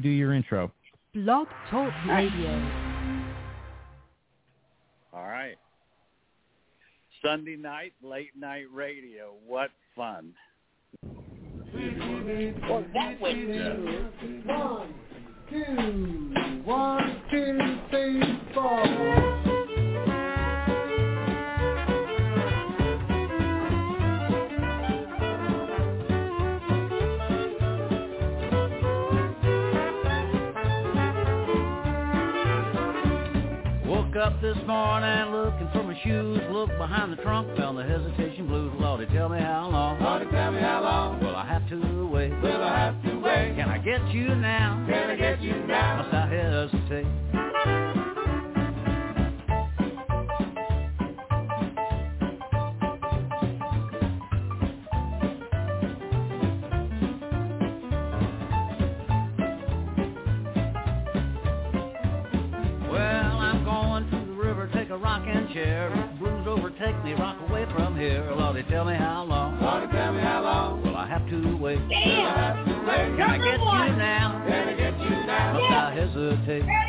do your intro. Blog Talk Radio. All right. Sunday night, late night radio. What fun. Well, that went smooth. One, two, one, two, three, four. Woke up this morning looking for my shoes. Looked behind the trunk, found the hesitation blues. Lordy, tell me how long. Lordy, tell me how long. Will I have to wait? Will I have to wait? Can I get you now? Can I get you now? Must I hesitate? Chair. Blues overtake me, rock away from here. Lordy, tell me how long. Lordy, tell me how long. Will I have to wait? Will I have to wait? Can I get you now? Can I get you now? Must I hesitate?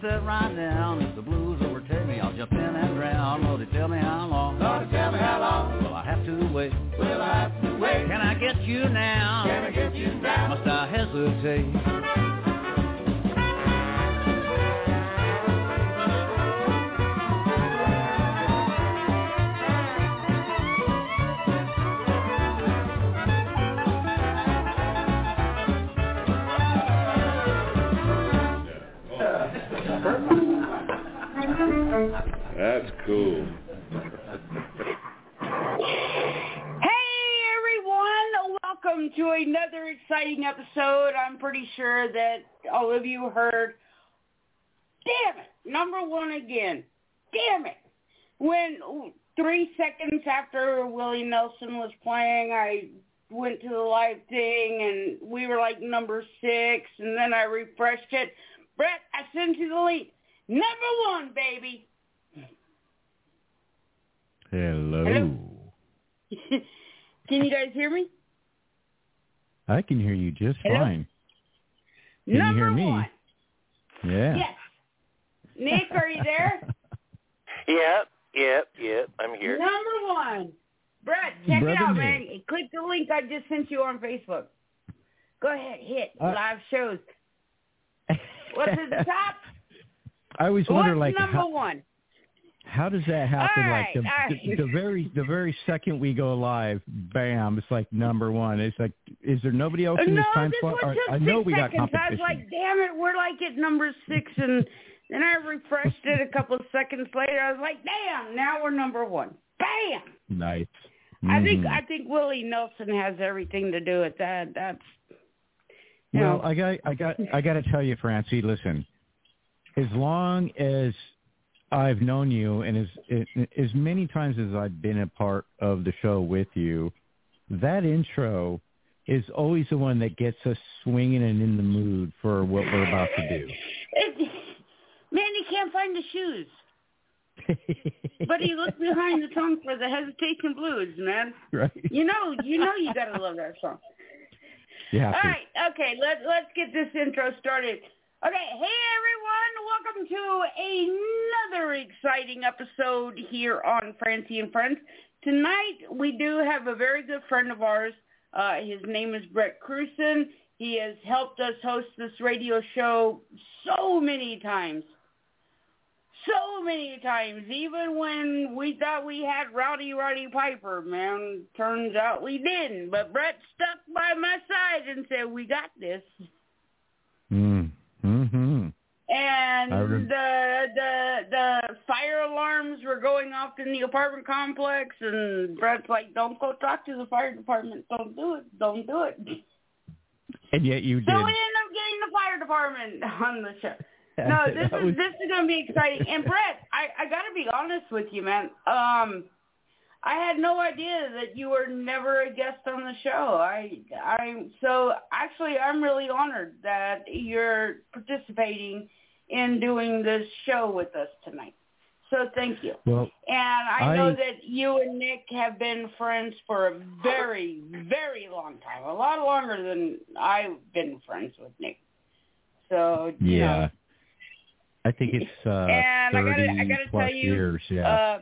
Sit right down. If the blues overtake me, I'll jump in and drown. Lordy, tell me how long. Lordy, tell me how long. Will I have to wait? Will I have to wait? Can I get you now? Can I get you now? Must I hesitate? That's cool. Hey everyone, welcome to another exciting episode. I'm pretty sure that all of you heard. Damn it, number one again. Damn it. When three seconds after Willie Nelson was playing, I went to the live thing and we were like number six and then I refreshed it. Brett, I sent you the link. Number one, baby. Hello. Hello. Can you guys hear me? I can hear you just Hello? fine. Can you Number hear me? one. Yeah. Yes. Nick, are you there? Yep, yep, yep. I'm here. Number one. Brett, check Brother it out, Nick. man. Click the link I just sent you on Facebook. Go ahead, hit Uh, live shows. What's at the top? I always wonder, What's like, number how, one? how does that happen? All like the, right, the, right. the very the very second we go live, bam! It's like number one. It's like, is there nobody else in no, this time this slot? one Or- took I know we got seconds. I was competition. like, damn it, we're like at number six, and then I refreshed it a couple of seconds later. I was like, damn, now we're number one. Bam. nice. I think Mhm. I think Willie Nelson has everything to do with that. That's you Well, know. I got, I got, I got to tell you, Francie. Listen, as long as I've known you, and as as many times as I've been a part of the show with you, that intro is always the one that gets us swinging and in the mood for what we're about to do. It, man, he can't find the shoes. But he looked behind the song for the Hesitation Blues, man. right? You know, you know, you gotta love that song. Have All to. right, Okay, Let's let's get this intro started. Okay, hey everyone, welcome to another exciting episode here on Francie and Friends. Tonight we do have a very good friend of ours. Uh, his name is Brett Krusen. He has helped us host this radio show so many times. So many times, even when we thought we had Rowdy Roddy Piper, man, turns out we didn't. But Brett stuck by my side and said, we got this. And the the the fire alarms were going off in the apartment complex, and Brett's like, "Don't go talk to the fire department. Don't do it. Don't do it." And yet you So did. we ended up getting the fire department on the show. No, this That is was- this is gonna be exciting. And Brett, I I gotta be honest with you, man. Um, I had no idea that you were never a guest on the show. I I so actually I'm really honored that you're participating in doing this show with us tonight. So thank you. well, And I, know that you and Nick have been friends for a very, very long time. A lot longer than I've been friends with Nick. So yeah. know, I think it's uh, And I 30 gotta- I gotta plus tell you, years. Yeah. Uh,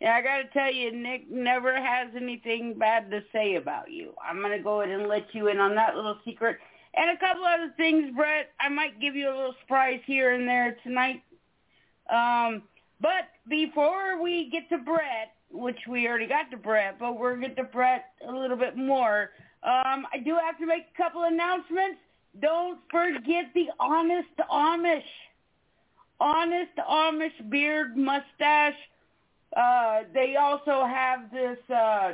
yeah, I got to tell you, Nick never has anything bad to say about you. I'm going to go ahead and let you in on that little secret. And a couple other things, Brett. I might give you a little surprise here and there tonight. Um, but before we get to Brett, which we already got to Brett, but we're going to get to Brett a little bit more, um, I do have to make a couple announcements. Don't forget the Honest Amish. Honest Amish beard mustache. Uh, they also have this uh,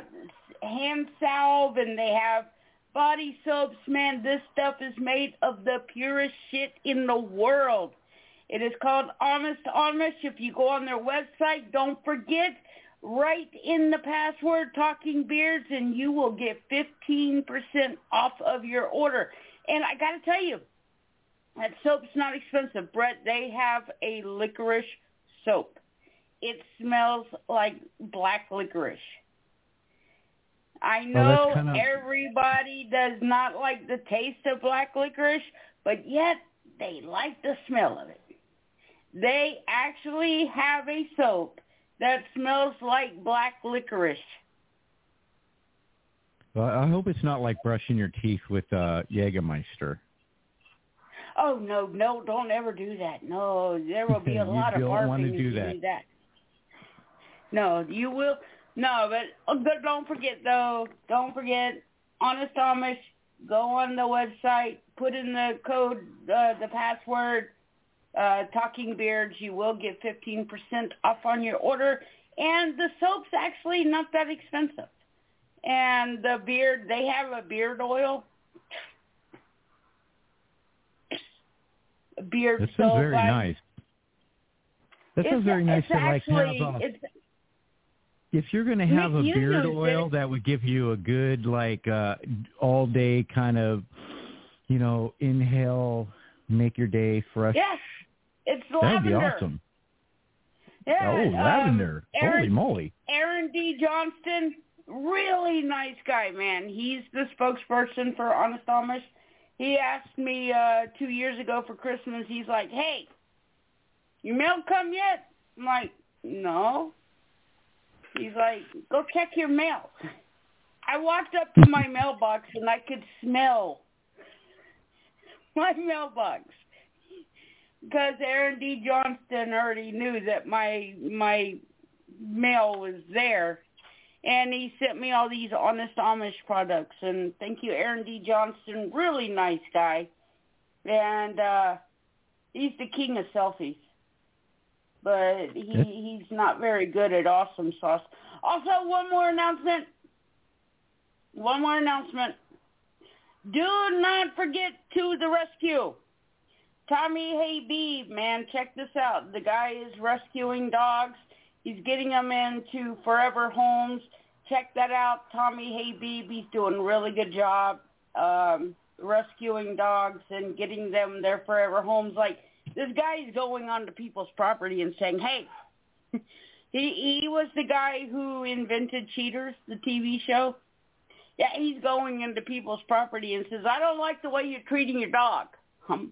hand salve and they have body soaps. Man, this stuff is made of the purest shit in the world. It is called Honest Amish. If you go on their website, don't forget, write in the password Talking Beards and you will get 15% off of your order. And I got to tell you, that soap's not expensive. Brett, they have a licorice soap. It smells like black licorice. I Well, know kind of- everybody does not like the taste of black licorice, but yet they like the smell of it. They actually have a soap that smells like black licorice. well, I hope it's not like brushing your teeth with uh, Jägermeister. Oh no, no, don't ever do that. No, there will be a lot of barfing if do you that. do that. No, you will. No, but, oh, but don't forget though. Don't forget, Honest Amish. Go on the website. Put in the code, uh, the password, uh, Talking Beards. You will get fifteen percent off on your order. And the soap's actually not that expensive. And the beard, they have a beard oil. Beard sounds soap. very I- nice. Sounds it's, very nice to like actually, have. It's, if you're going to have a beard oil that would give you a good like uh all day kind of you know inhale make your day fresh yes, it's that'd be awesome Yeah, oh um, lavender holy Aaron, moly Aaron D. Johnston, really nice guy, man. He's the spokesperson for Honest Amish. He asked me uh two years ago for Christmas. He's like, "Hey, your mail come yet?" I'm like, "No." He's like, "Go check your mail." I walked up to my mailbox and I could smell my mailbox because Aaron D. Johnston already knew that my my mail was there, and he sent me all these Honest Amish products. And thank you, Aaron D. Johnston, really nice guy, and uh, he's the king of selfies. But he he's not very good at awesome sauce. Also, one more announcement. One more announcement. Do not forget to the rescue. Tommy Habeeb, man, check this out. The guy is rescuing dogs. He's getting them into forever homes. Check that out. Tommy Habeeb, he's doing a really good job um, rescuing dogs and getting them their forever homes. Like, this guy is going onto people's property and saying, hey, he, he was the guy who invented Cheaters, the TV show. Yeah, he's going into people's property and says, "I don't like the way you're treating your dog." Um,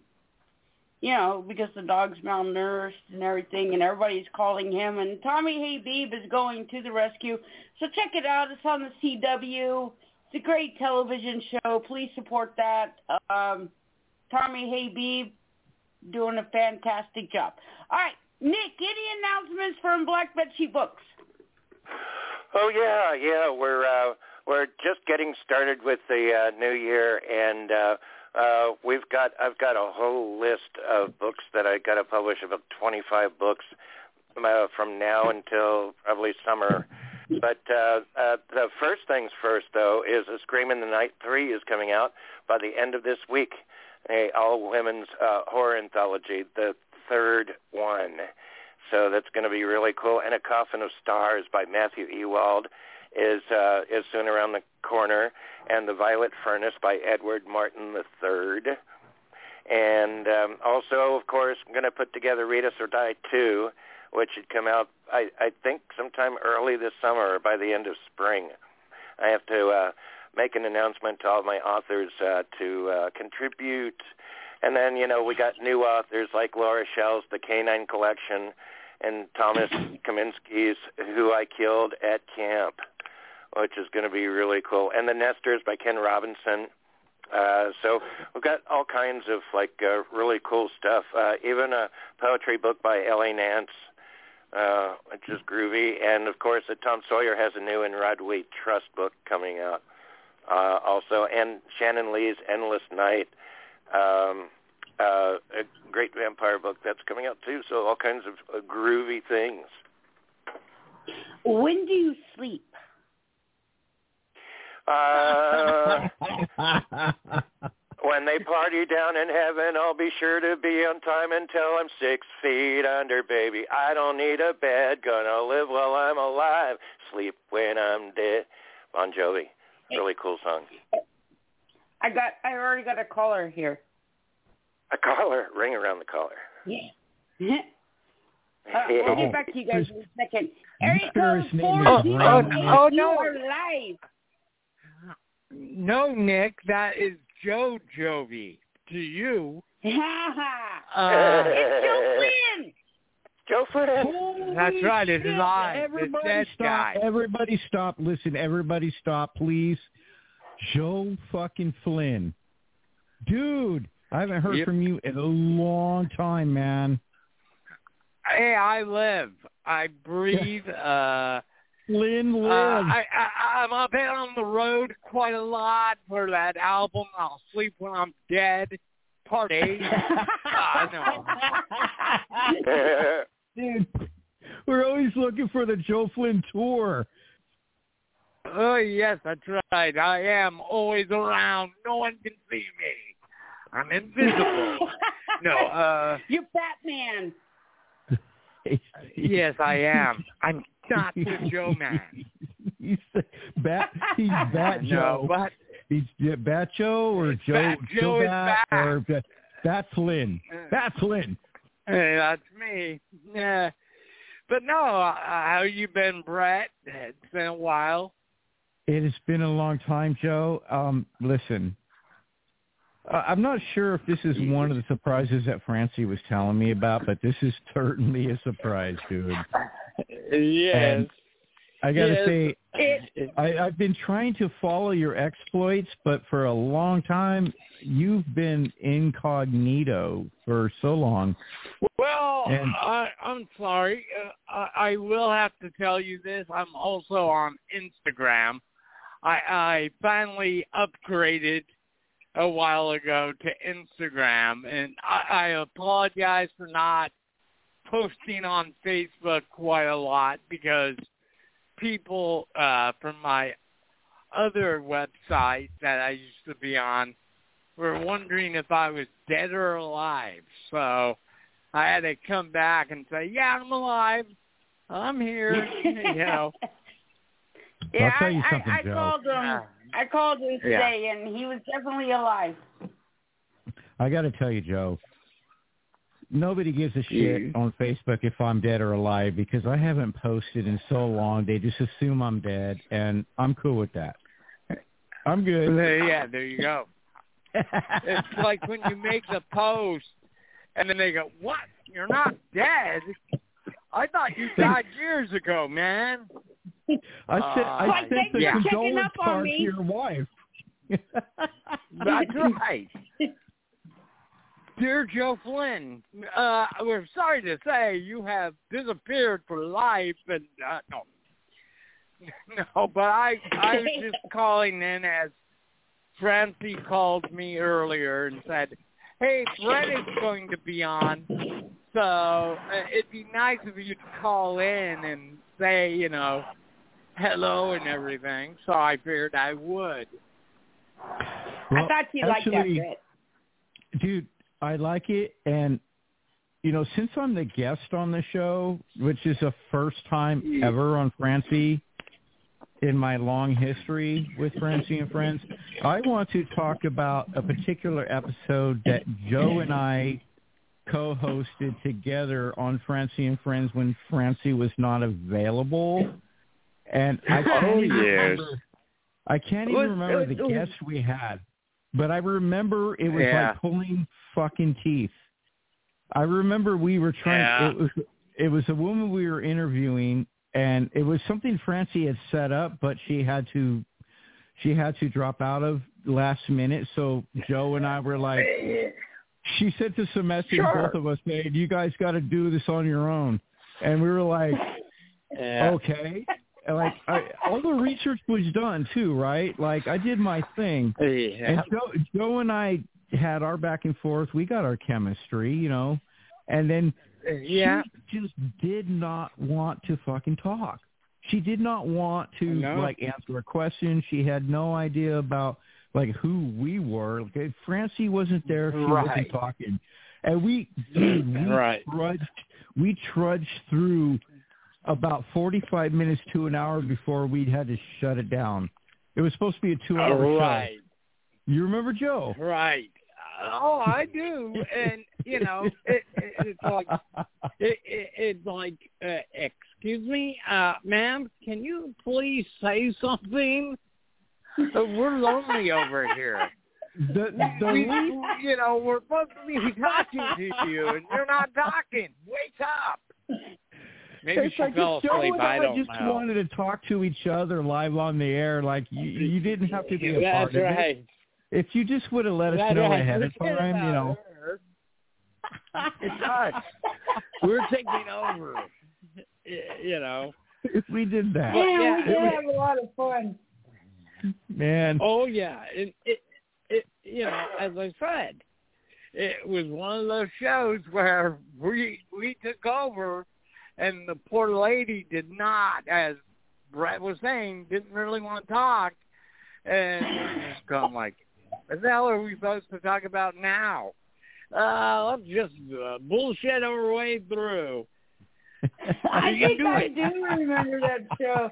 you know, because the dog's malnourished and everything, and everybody's calling him. And Tommy Habeeb is going to the rescue. So check it out. It's on the CW. It's a great television show. Please support that. Um, Tommy Habeeb doing a fantastic job. All right, Nick, any announcements from Black Betsy Books? Oh yeah, yeah. We're uh, we're just getting started with the uh, new year, and uh, uh, we've got I've got a whole list of books that I got to publish about 25 books uh, from now until probably summer. But uh, uh, the first things first, though, is a Scream in the Night 3 is coming out by the end of this week. A all-women's uh, horror anthology, the third one. So that's going to be really cool. And A Coffin of Stars by Matthew Ewald is uh, is soon around the corner, and The Violet Furnace by Edward Martin III. And um, also, of course, I'm going to put together Read Us or Die 2, which should come out, I, I think, sometime early this summer or by the end of spring. I have to uh, make an announcement to all my authors uh, to uh, contribute. And then, you know, we got new authors like Laura Shell's The Canine Collection and Thomas Kaminsky's Who I Killed at Camp which is going to be really cool. And The Nesters by Ken Robinson. Uh, so we've got all kinds of like uh, really cool stuff. Uh, even a poetry book by L.A. Nance, uh, which is groovy. And of course, uh, Tom Sawyer has a new and Rod Wheat Trust book coming out uh, also. And Shannon Lee's Endless Night, um, uh, a great vampire book that's coming out too. So all kinds of uh, groovy things. When do you sleep? Uh, when they party down in heaven, I'll be sure to be on time until I'm six feet under, baby. I don't need a bed, gonna live while I'm alive, sleep when I'm dead. Bon Jovi, really cool song. I got, I already got a caller here. A caller, ring around the collar. Yeah. Uh, we'll get back to you guys in a second. Area sure code his name four is zero Ron? eight. Oh, no. You are live. No, Nick, that is Joe Jovi. To you, Ha ha. uh, It's Joe Flynn. Joe Flynn. Holy That's right, it's shit. live. Everybody dead stop. guy. Everybody stop. Listen, everybody stop, please. Joe fucking Flynn. Dude, I haven't heard Yep. from you in a long time, man. hey, I live, I breathe. Uh, Flynn uh, lives. I, I, I'm up and on the road quite a lot for that album. I'll sleep when I'm dead. Part eight. Ah, Dude, we're always looking for the Joe Flynn tour. Oh yes, that's right. I am always around. No one can see me. I'm invisible. no, uh You're Batman. yes I am. I'm not the Joe man. he's Bat. He's Bat no, Joe. but He's yeah, Bat Joe or Joe Bat Joe is Bat back. or Bat, Bat Flynn. Bat Flynn. hey, that's me. Yeah. But no, uh, how you been, Brett? It's been a while. It has been a long time, Joe. Um, listen, uh, I'm not sure if this is one of the surprises that Francie was telling me about, but this is certainly a surprise, dude. Yes. I got to Yes. say, It, I, I've been trying to follow your exploits, but for a long time, you've been incognito for so long. Well, And- I, I'm sorry. Uh, I, I will have to tell you this. I'm also on Instagram. I, I finally upgraded a while ago to Instagram, and I, I apologize for not posting on Facebook quite a lot because people uh, from my other website that I used to be on were wondering if I was dead or alive. So I had to come back and say, "Yeah, I'm alive. I'm here." you know. yeah, I'll tell you I, something, I, I Joe. called him. I called him Yeah. today, and he was definitely alive. I got to tell you, Joe, nobody gives a shit on Facebook if I'm dead or alive because I haven't posted in so long. They just assume I'm dead, and I'm cool with that. I'm good. Yeah, there you go. It's like when you make the post, and then they go, "What? You're not dead? I thought you died years ago, man." I sent Uh, I Like, sent thanks the for checking condolence up on card me. to your wife. That's right. Dear Joe Flynn, uh, we're sorry to say you have disappeared for life, and uh, no, no, but I I was just calling in as Francie called me earlier and said, "Hey, Fred is going to be on, so uh, it'd be nice if you'd call in and say, you know, hello and everything." So I figured I would. I thought you liked that actually, bit. dude, I like it, and you know, since I'm the guest on the show, which is the first time ever on Francie in my long history with Francie and Friends, I want to talk about a particular episode that Joe and I co-hosted together on Francie and Friends when Francie was not available. And I can't Oh, even yes. remember I can't even remember uh, the oh. guest we had, but I remember it was Yeah. like pulling fucking teeth. I remember we were trying. Yeah. It was it was a woman we were interviewing, and it was something Francie had set up, but she had to she had to drop out of last minute. So Joe and I were like, she sent us a message, Sure. both of us saying, "You guys got to do this on your own," and we were like, Yeah. okay. Like I, all the research was done too, right? Like I did my thing, Yeah. and Joe, Joe and I had our back and forth. We got our chemistry, you know, and then Yeah. she just did not want to fucking talk. She did not want to No. like answer a question. She had no idea about like who we were. Like, Francie wasn't there. She Right. wasn't talking, and we, dude, we Right. trudged. We trudged through about forty-five minutes to an hour before we had to shut it down. It was supposed to be a two-hour show. Right. You remember Joe? Right. Oh, I do, and you know, it, it, it's like it, it, it's like, uh, excuse me, uh, ma'am, can you please say something? Uh, we're lonely over here. The the We, lead you know, we're supposed to be talking to you, and you're not talking. Wake up. Maybe it's she like fell asleep. and I I don't just know. wanted to talk to each other live on the air. Like you, you didn't have to be a part That's of it. right. If you just would have let us That's know right. ahead of time, you know. her. It's us. We're taking over. You know. If we did that, Yeah, yeah, we it did have a lot of fun. man. Oh yeah. It, it it you know, as I said, it was one of those shows where we we took over and the poor lady did not, as Brett was saying, didn't really want to talk and we're just going like what the hell are we supposed to talk about now? Uh, let's just uh, bullshit our way through. I think I do remember that show.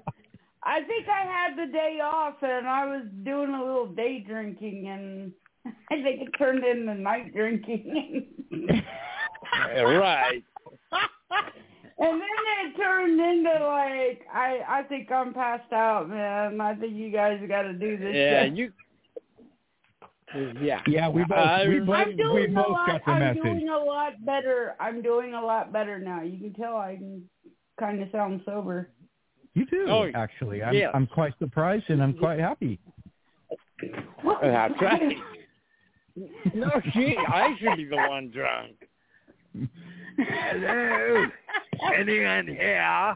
I think I had the day off and I was doing a little day drinking and I think it turned into night drinking. right. And then it turned into like I I think I'm passed out, man. I think you guys got to do this. Yeah, shit. you. Yeah. Yeah, we both I we remember- both, I'm we doing a both lot. got the I'm message. doing a lot better. I'm doing a lot better now. You can tell I can kind of sound sober. You do Oh, actually. I'm yeah. I'm quite surprised and I'm quite happy. That's right. No, she. I should be the one drunk. Hello, anyone here?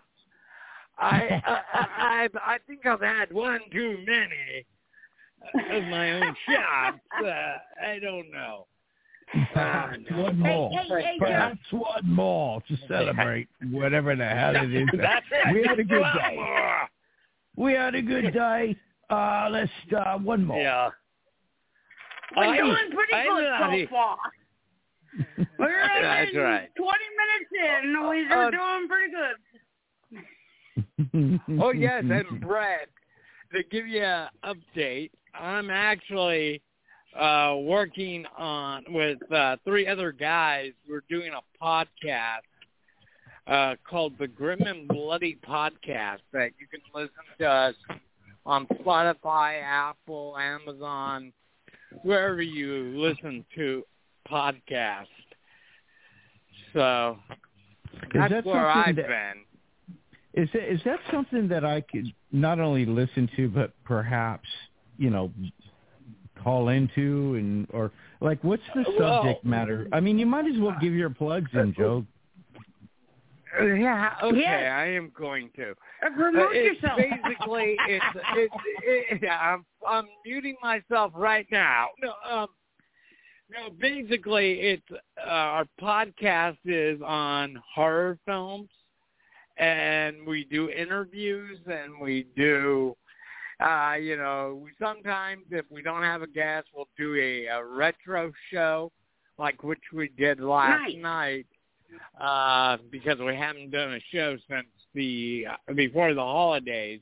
I, I I I think I've had one too many of my own shots. Uh, I don't know. Uh, One more. hey, hey, Perhaps one more to celebrate whatever the hell it is. That's it. We had a good day. We had a good day. Uh, let's uh, one more. Yeah. We're I- doing pretty I'm good not so far. We're That's right. 20 minutes in. We're Uh, doing pretty good. Oh yes, and Brett, to give you an update, I'm actually uh working on with uh three other guys. We're doing a podcast uh called the Grim and Bloody Podcast that you can listen to us on Spotify, Apple, Amazon, wherever you listen to podcasts. So that's that where I've that- been. Is that, is that something that I could not only listen to, but perhaps you know call into and or like what's the Well- subject matter? I mean, you might as well give your plugs in, Joe. Yeah, okay, Yes. I am going to. Uh, Uh, it's yourself. basically it's it's it, yeah, I'm I'm muting myself right now. No, um, no, basically it's uh, our podcast is on horror films, and we do interviews and we do. Uh, you know, we sometimes if we don't have a guest, we'll do a, a retro show, like which we did last Nice. night uh, because we haven't done a show since the uh, before the holidays.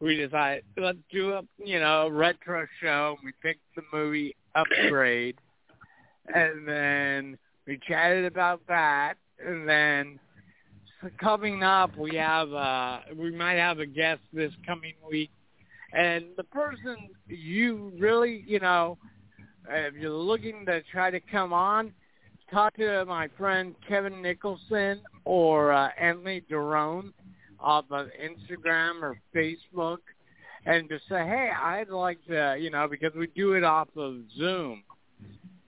We decided let's do a you know retro show. And we picked the movie Upgrade, and then we chatted about that, and then coming up we have uh we might have a guest this coming week, and the person you really you know if you're looking to try to come on talk to my friend Kevin Nicholson or uh, Anthony Derone off of Instagram or Facebook and just say, hey, I'd like to, you know, because we do it off of Zoom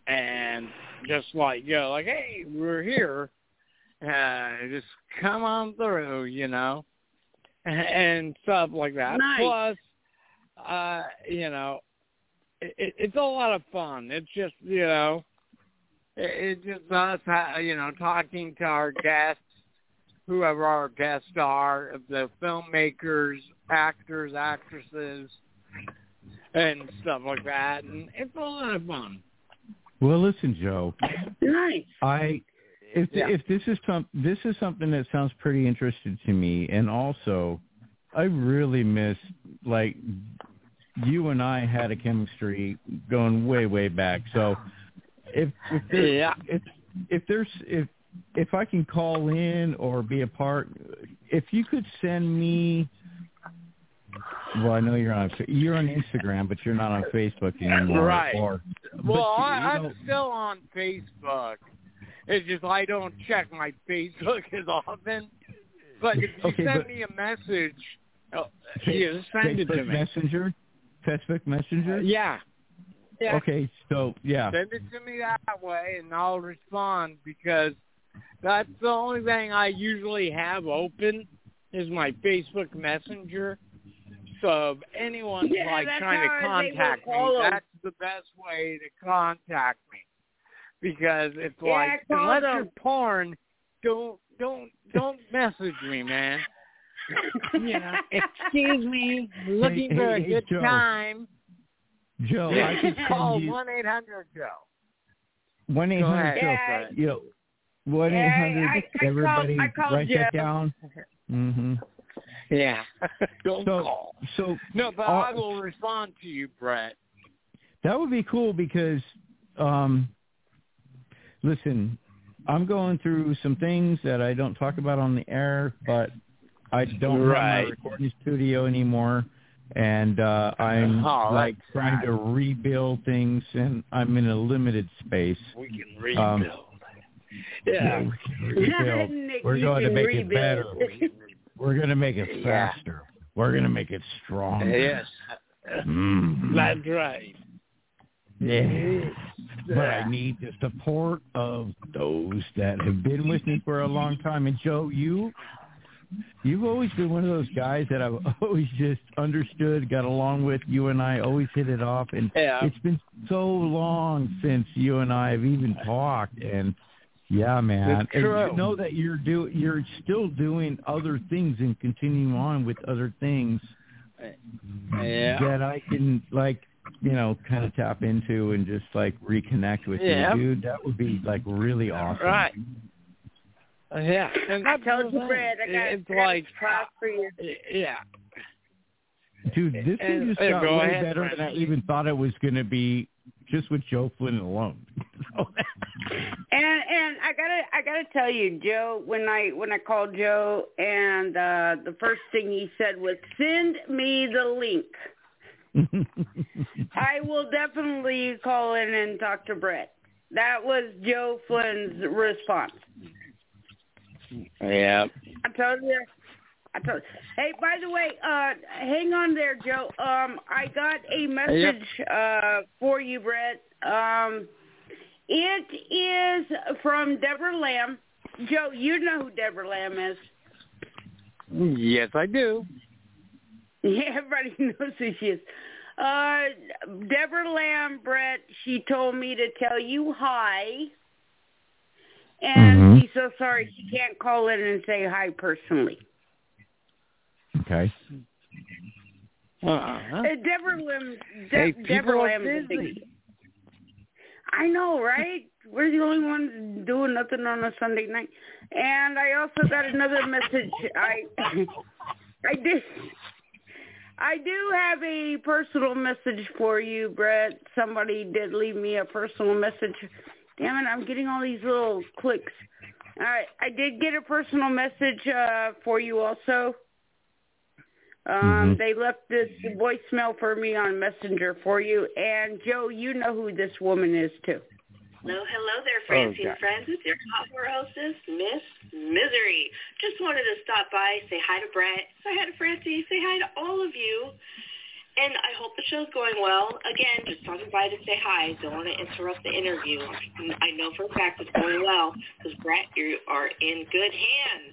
and just like, you know, like, hey, we're here. Uh, just come on through, you know, and stuff like that. Nice. Plus, uh, you know, it, it, it's a lot of fun. It's just, you know, it, it just us, you know, talking to our guests, whoever our guests are, the filmmakers, actors, actresses, and stuff like that, and it's a lot of fun. Well, listen, Joe. Nice. I if Yeah. if this is some this is something that sounds pretty interesting to me, and also I really miss like you and I had a chemistry going way way back. So if if there, Yeah. if if there's if if I can call in or be a part, if you could send me. Well, I know you're on you're on Instagram, but you're not on Facebook anymore. Right. Or, Well, but, I, you I'm still on Facebook. It's just I don't check my Facebook as often. But if you Okay, send but- me a message, uh, oh, just send it to me. Messenger, Facebook Messenger. Uh, yeah. Yeah. Okay, so yeah, Send it to me that way, and I'll respond because that's the only thing I usually have open is my Facebook Messenger. So anyone Yeah, like trying to how I was able to contact me, call 'em. that's the best way to contact me because it's Yeah, like call unless them. you're porn, don't don't don't message me, man. You know, excuse me, looking Hey, for hey, a hey, good Joe. time. Joe, I can Call one eight hundred Joe. one eight hundred Go. Joe. Yeah. You one eight Yeah, I- I call- Everybody, I call write that Joe. down. hmm Yeah. Don't So, call. so No, but uh, I will respond to you, Brett. that would be cool because, um, listen, I'm going through some things that I don't talk about on the air, but I don't have Right. my recording studio anymore, and uh, I'm Oh, like that's trying to rebuild things, and I'm in a limited space. We can Um, rebuild. yeah. we can rebuild. We're going to can make rebuild. it better. We're going to make it Yeah. faster. We're going to make it stronger. Yes. Mhm. That's right. Yeah. But I need the support of those that have been with me for a long time. And Joe, you you've always been one of those guys that I've always just understood, got along with. You and I always hit it off and Yeah. it's been so long since you and I have even talked and yeah, man. It's And you know that you're do you're still doing other things and continuing on with other things Yeah. that I can like you know kind of tap into and just like reconnect with Yeah. you, dude. That would be like really awesome. Right. Uh, Yeah. And I that's told the you, thing. Brad, I got it's like a spot for you. yeah. Dude, this thing just uh, got go way ahead, better Brent. than I even thought it was going to be just with Joe Flynn alone. So, And and I gotta I gotta tell you, Joe, when I when I called Joe and uh the first thing he said was send me the link. I will definitely call in and talk to Brett. That was Joe Flynn's response. Yeah. I told you. I told. Hey, by the way, uh, hang on there, Joe. Um, I got a message uh, for you, Brett. Um, it is from Deborah Lamb. Joe, you know who Deborah Lamb is. Yes, I do. Yeah, everybody knows who she is. Uh, Deborah Lamb, Brett, she told me to tell you hi. And Mhm. she's so sorry she can't call in and say hi personally. Okay. Uh-huh. Uh, Deborah Lamb, De- Hey, people Deborah are Lamb is a busy. I know, right? We're the only ones doing nothing on a Sunday night. And I also got another message. I, I did. I do have a personal message for you, Brett. Somebody did leave me a personal message. Damn it, I'm getting all these little clicks. I I did get a personal message uh for you also. Um, Mhm. they left this voicemail for me on Messenger for you, and Joe, you know who this woman is too. Hello, hello there, Francie Okay. and friends. It's your hot war hostess, Miss Misery. Just wanted to stop by, say hi to Brett, say hi to Francie, say hi to all of you. And I hope the show's going well. Again, just stopping by to say hi. Don't want to interrupt the interview. I know for a fact it's going well because Brett, you are in good hands.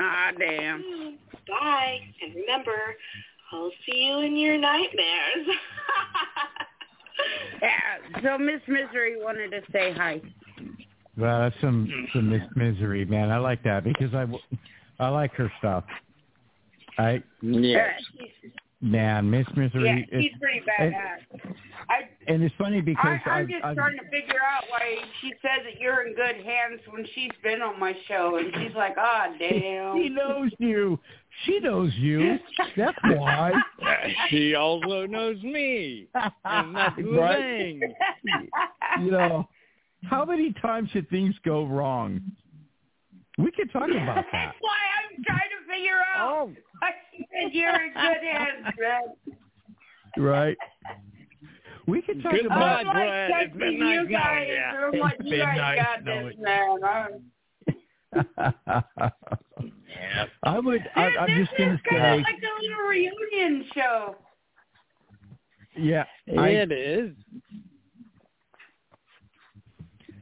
Ah, damn. Bye. And remember, I'll see you in your nightmares. Yeah. So Miss Misery wanted to say hi. Well, that's some some mis- misery, man. I like that because I, w- I like her stuff. I Yes. She's, man, Miss yeah, Misery. she's it's- pretty and, badass. I and it's funny because I, I'm I've, just I've, trying to figure out why she says that you're in good hands when she's been on my show, and she's like, "Ah, she damn." She knows you. She knows you. That's why. she also knows me. And that's the Right? thing. You know, how many times did things go wrong? We could talk about that. That's why I'm trying to figure out. Oh, why she said you're in good hands, Brett. right? We could talk Goodbye, about I'm like Brett. It's been texting nice you knowing guys. ya. I'm It's you been guys nice got knowing this, man. I'm, yeah. I would. I, I'm this just gonna is kind of like a little reunion show. yeah. I, It is.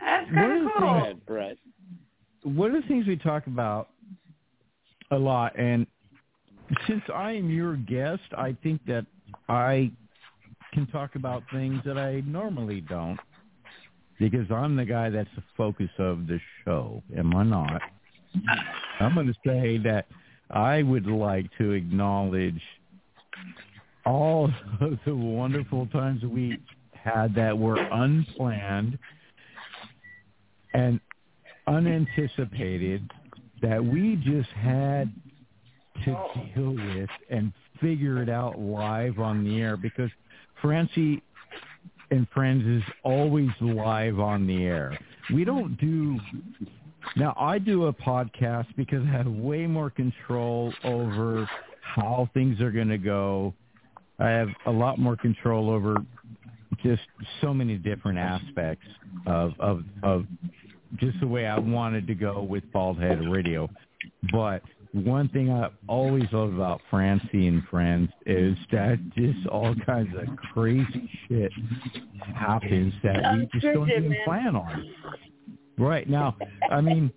That's kind of of cool. things- Good, Brett. one of the things we talk about a lot, and since I am your guest, I think that I can talk about things that I normally don't, because I'm the guy that's the focus of the show. Am I not? I'm going to say that I would like to acknowledge all of the wonderful times we had that were unplanned and unanticipated that we just had to deal with and figure it out live on the air because Francie and Friends is always live on the air. We don't do now I do a podcast because I have way more control over how things are going to go. I have a lot more control over just so many different aspects of of of just the way I wanted to go with Bald Head Radio. But one thing I always love about Francie and Friends is that just all kinds of crazy shit happens that we just don't even man. plan on. Right now, I mean,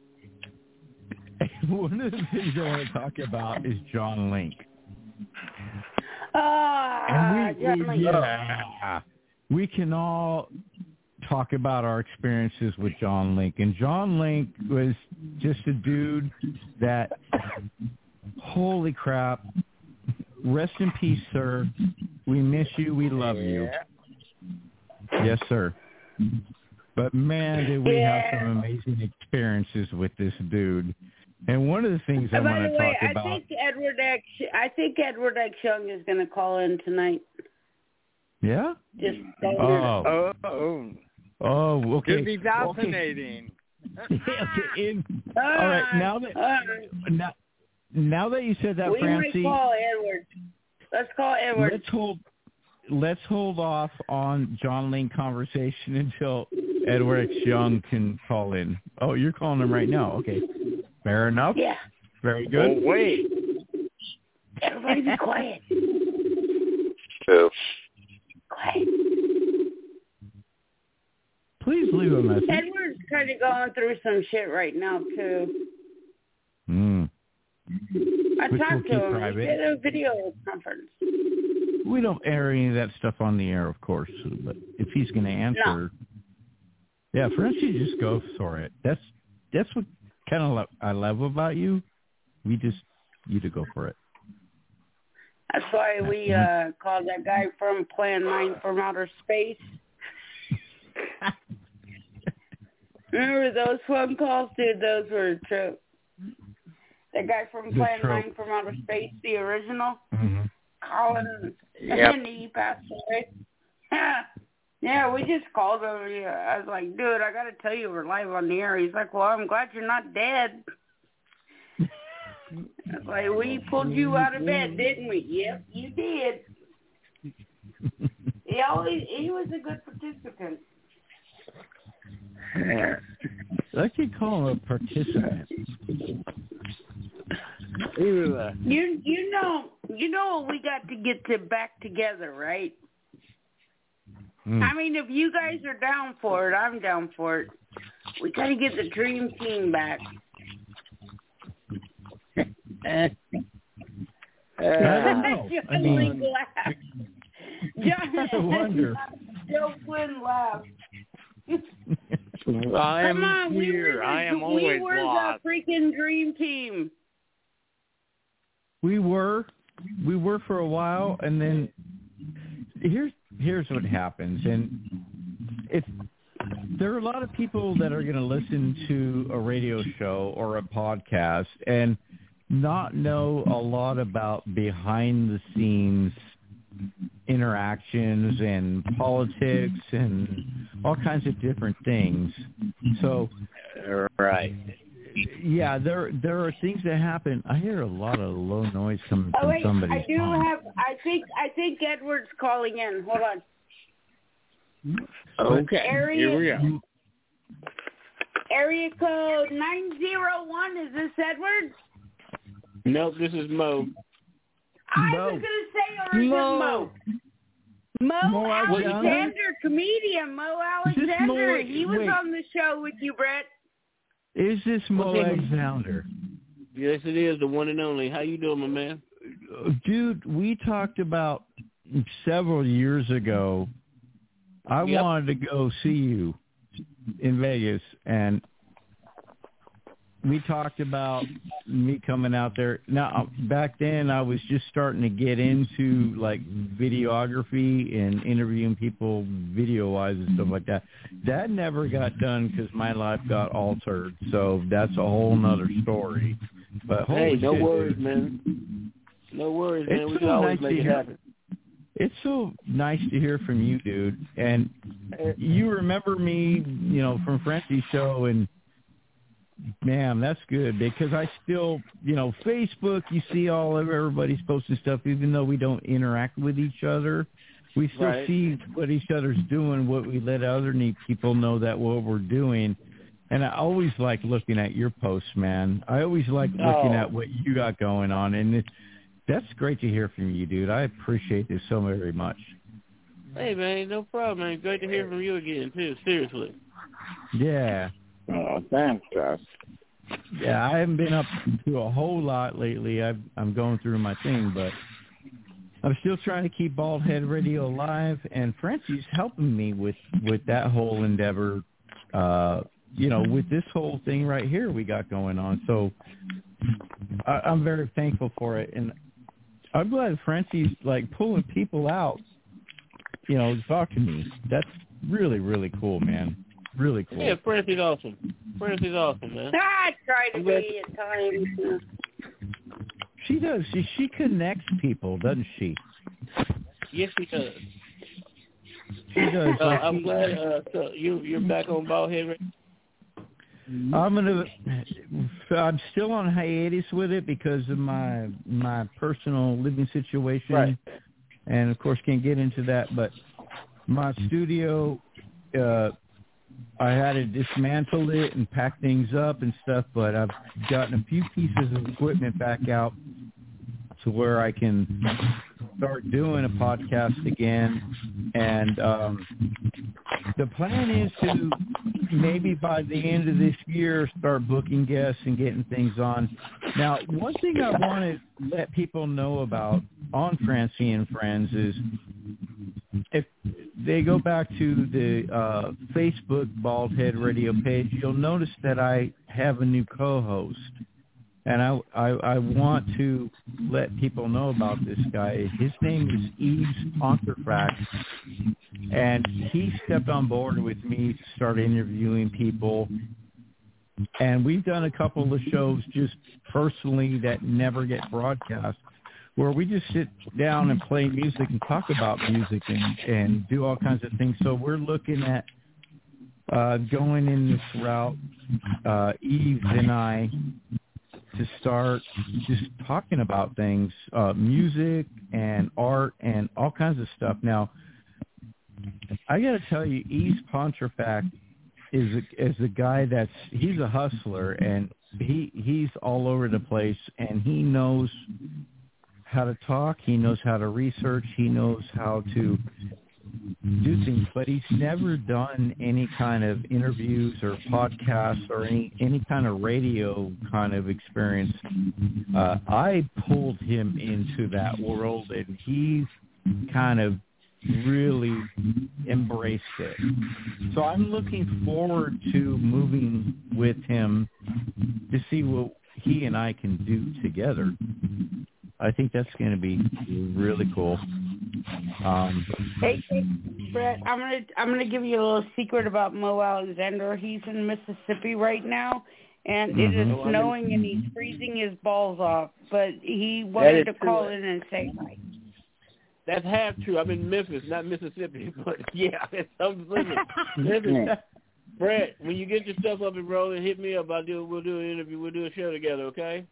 one of the things I want to talk about is John Link. Ah, And we, we yeah, we can all talk about our experiences with John Link. And John Link was just a dude that, holy crap, rest in peace, sir. We miss you. We love you. Yes, sir. But man, did we have some amazing experiences with this dude. And one of the things I And by want to way, talk I about. think Edward X. I think Edward X. Young is going to call in tonight. yeah? Just Oh. Oh, oh. Oh, okay. Should be Okay. fascinating. okay. In, all right. Now that now, now that you said that, we might Francie, call Edward. Let's call Edward. let's hold let's hold off on John Lane conversation until Edward X. Young can call in. Oh, you're calling him right now. Okay. Fair enough. Yeah. Very Oh, good. wait. Everybody be quiet. True. Quiet. Please leave a message. Edward's kind of going through some shit right now too. Mm. I Which talked to him. private. We did a video conference. We don't air any of that stuff on the air, of course. But if he's going to answer, yeah, for instance, you just go for it. That's that's what kind of lo- I love about you. We just you to go for it. That's why we uh called that guy from Plan 9 from Outer Space. Remember those phone calls, dude? Those were true. That guy from The Plan 9 from Outer Space, the original, Mm-hmm. Colin, Yep. and he passed away. yeah, we just called him. Yeah, I was like, dude, I got to tell you, we're live on the air. He's like, well, I'm glad you're not dead. I was like, we pulled you out of bed, didn't we? Yep, you did. He always he was a good participant. I could call him a participant. You you know you know we got to get to back together, right? Mm. I mean, if you guys are down for it, I'm down for it. We gotta get the dream team back. I don't know. I mean, laughed. John I wonder. Joe Flynn laughed. I am Come on, we here. were the, I am we were lost. the freaking dream team. We were, we were for a while, and then here's here's what happens, and if there are a lot of people that are going to listen to a radio show or a podcast and not know a lot about behind the scenes interactions and politics and all kinds of different things. So Right. yeah, there there are things that happen. I hear a lot of low noise coming Oh from wait, somebody. I do have. I think I think Edward's calling in. Hold on. Okay. Area- Here we go. Area code nine zero one. Is this Edward? Nope, this is Mo. I Mo. was gonna say, or Mo. Mo? Mo, Mo Alexander, Alexander? comedian Mo Alexander. Mo- he was wait. on the show with you, Brett. Is this Mo What's his- Alexander? Yes, it is the one and only. How you doing, my man? Dude, we talked about several years ago. I Yep. wanted to go see you in Vegas, and we talked about me coming out there. Now, back then, I was just starting to get into like videography and interviewing people video-wise and stuff mm-hmm. like that. That never got done because my life got altered. So that's a whole nother story. But Hey, no shit, worries, dude. man. No worries, man. It's we so can always nice make to it hear. happen. It's so nice to hear from you, dude. And you remember me, you know, from Francie's show, and man, that's good because I still, you know, Facebook. You see all of everybody's posting stuff, even though we don't interact with each other. We still Right. see what each other's doing. What we let other neat people know that what we're doing. And I always like looking at your posts, man. I always like looking Oh. at what you got going on, and it, that's great to hear from you, dude. I appreciate this so very much. Hey, man, no problem, man. Great to hear from you again, too. Seriously. Yeah. Oh, thanks, Josh. Yeah, I haven't been up to a whole lot lately. I've, I'm going through my thing, but I'm still trying to keep Bald Head Radio alive, and Francie's helping me with with that whole endeavor. Uh, you know, with this whole thing right here we got going on. So I, I'm very thankful for it, and I'm glad Francie's like pulling people out. You know, to talk to me. That's really really cool, man. Really cool. Yeah, Francie's awesome. Francie's awesome, man. I try to I'm be at times. She does. She she connects people, doesn't she? Yes, he does. She does. Uh, Like, I'm glad uh, so you you're back on Bald Head. Radio. I'm gonna. I'm still on hiatus with it because of my my personal living situation, Right. and of course can't get into that. But my studio, uh, I had to dismantle it and pack things up and stuff. But I've gotten a few pieces of equipment back out to where I can start doing a podcast again. And um, the plan is to maybe by the end of this year start booking guests and getting things on. Now, one thing I want to let people know about on Francie and Friends is if they go back to the uh, Facebook Bald Head Radio page, you'll notice that I have a new co-host. And I, I I want to let people know about this guy. His name is Yves Ponkerfax, and he stepped on board with me to start interviewing people. And we've done a couple of shows just personally that never get broadcast, where we just sit down and play music and talk about music and and do all kinds of things. So we're looking at uh, going in this route. Uh, Eve and I to start just talking about things, uh, music and art and all kinds of stuff. Now, I got to tell you, East Pontefract is a, is a guy that's he's a hustler and he he's all over the place and he knows how to talk, he knows how to research, he knows how to do things, but he's never done any kind of interviews or podcasts or any any kind of radio kind of experience. Uh, I pulled him into that world, and he's kind of really embraced it. So I'm looking forward to moving with him to see what he and I can do together. I think that's going to be really cool. Um, Hey, hey, Brett, I'm gonna I'm gonna give you a little secret about Mo Alexander. He's in Mississippi right now, and it is Mhm. Oh, snowing and he's freezing his balls off. But he wanted to is true. call in and say hi. That's half true. I'm in Memphis, not Mississippi, but yeah, it's I'm Memphis. Brett, when you get your stuff up and rolling, hit me up. I'll do. We'll do an interview. We'll do a show together. Okay.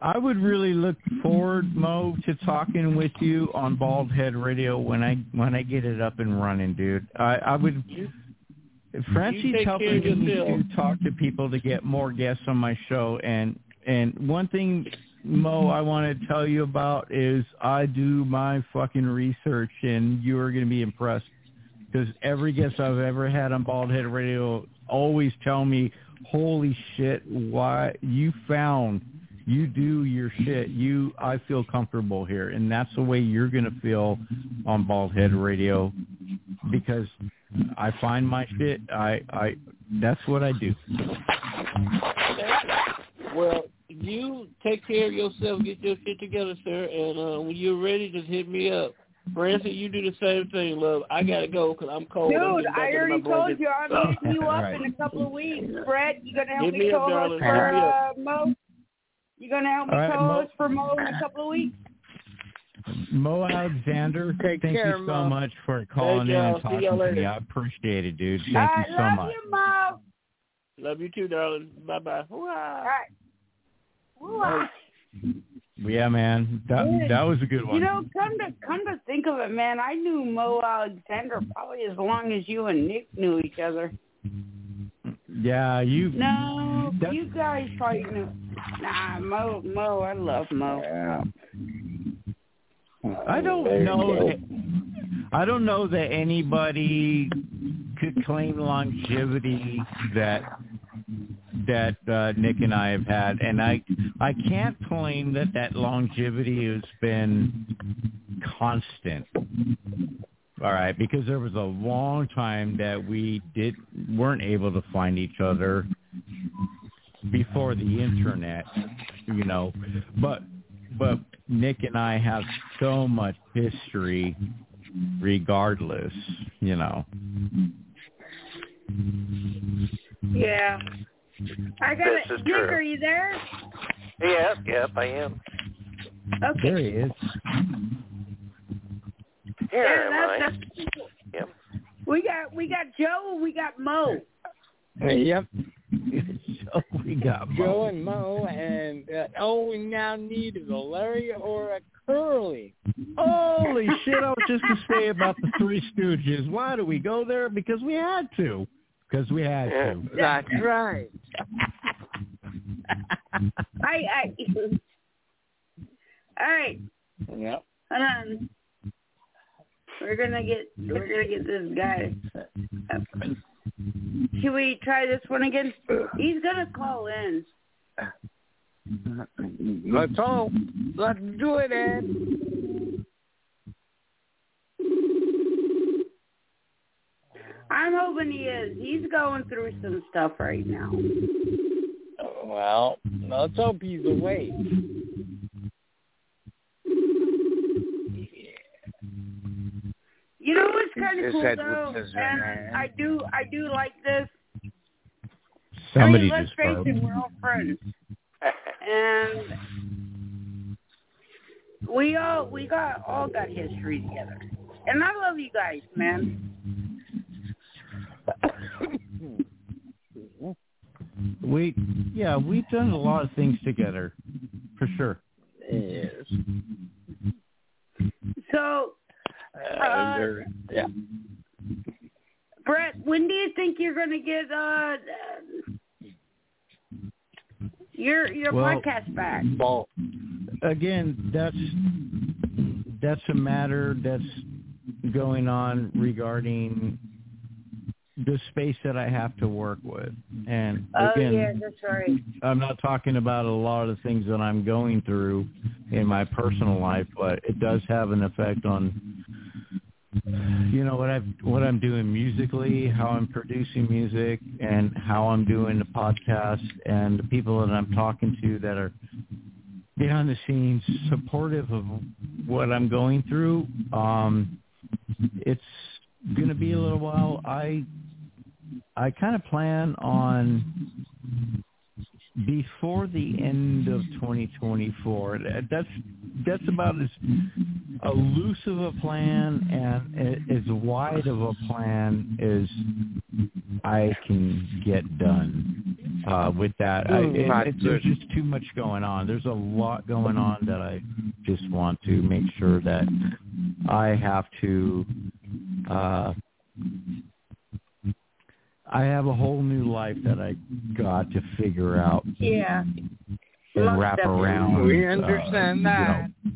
I would really look forward, Mo, to talking with you on Bald Head Radio when I when I get it up and running, dude. I, I would. Francie's helping me to talk to people to get more guests on my show, and and one thing, Mo, I want to tell you about is I do my fucking research, and you are going to be impressed because every guest I've ever had on Bald Head Radio always tell me, "Holy shit, why you found." you do your shit. You, I feel comfortable here, and that's the way you're gonna feel on Bald Head Radio, because I find my shit. I, I, that's what I do. Well, you take care of yourself. Get your shit together, sir. And uh, when you're ready, just hit me up. Francie, you do the same thing, love. I gotta go 'cause I'm cold. I'm Dude, I already told you I'm hitting you up Alright. in a couple of weeks. Brett, you gonna help Hit me me up, co-host darling. for uh, Mo? You gonna help me Alright, Mo. co-host for Mo in a couple of weeks? Mo Alexander, Take thank care, you so Mo. much for calling in and talking y'all to me. I appreciate it, dude. Thank I you so love much. you, Mo. Love you too, darling. Bye bye. All right. Woo-ah. Yeah, man, that Good. that was a good one. You know, come to come to think of it, man, I knew Mo Alexander probably as long as you and Nick knew each other. yeah, you. No, That- you guys probably knew. Nah, Mo, Mo, I love Mo. Yeah. I don't know. That, I don't know that anybody could claim longevity that that uh, Nick and I have had, and I I can't claim that that longevity has been constant. All right, because there was a long time that we did weren't able to find each other before the internet, you know. But but Nick and I have so much history regardless, you know. Yeah. I got This it. is Nick, true. are you there? Yeah, yep, I am. Okay. There he is. Here Yeah, am I. that's, that's Yep. We got we got Joe. We got Mo. Yep. so we got Mo. Joe and Mo, and uh, oh, we now need a Larry or a Curly. Holy shit! I was just to say about the Three Stooges. Why do we go there? Because we had to. Because we had to. That's right. I I. All right, Yep. hold on. We're gonna get we're gonna get this guy. Should we try this one again? He's gonna call in. Let's all let's do it, Ed. I'm hoping he is. He's going through some stuff right now. Well, let's hope he's awake. You know what's kind of cool though, and man. I do I do like this. Somebody I mean, let's just face burped. it, we're all friends, and we all we got all got history together. And I love you guys, man. We yeah, we've done a lot of things together, for sure. Yes. So, Uh, there- yeah. Brett, when do you think you're going to get uh, your your Well- podcast back? Well, Again, that's that's a matter that's going on regarding the space that I have to work with. And Oh again, yeah, that's right. I'm not talking about a lot of the things that I'm going through in my personal life, but it does have an effect on you know what I what I'm doing musically, how I'm producing music, and how I'm doing the podcast, and the people that I'm talking to that are behind the scenes supportive of what I'm going through. Um, it's going to be a little while. I I kind of plan on before the end of 2024. That's that's about as elusive a plan and as wide of a plan as I can get done. Uh, with that, I, it, it, there's just too much going on. There's a lot going on that I just want to make sure that I have to. Uh, I have a whole new life that I got to figure out Yeah. and Most wrap definitely. around. We uh, understand you that. know,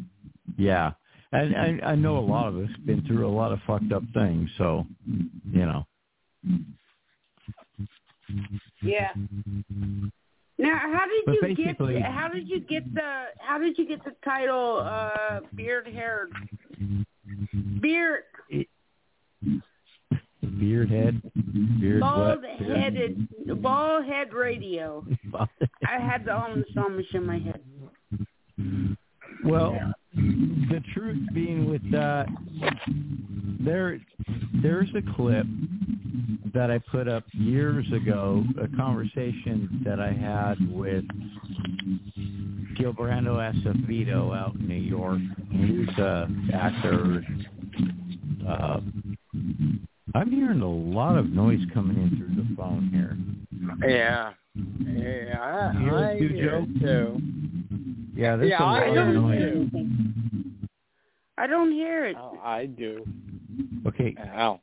yeah, and I, I know a lot of us been through a lot of fucked up things, so you know. Yeah. Now, how did But you get? How did you get the? How did you get the title? Uh, beard hair. Beard Beard head, beard bald what? headed bald head radio. I had the the song in my head. Well, the truth being with that, there, there's a clip that I put up years ago, a conversation that I had with Gilberto Acevedo out in New York. He's a actor. Uh, I'm hearing a lot of noise coming in through the phone here. Yeah. Yeah, I, You hear I it too, hear Joe? too. Yeah, there's Yeah, a I lot hear of noise. too. I don't hear it. Oh, I do. Okay, Ow.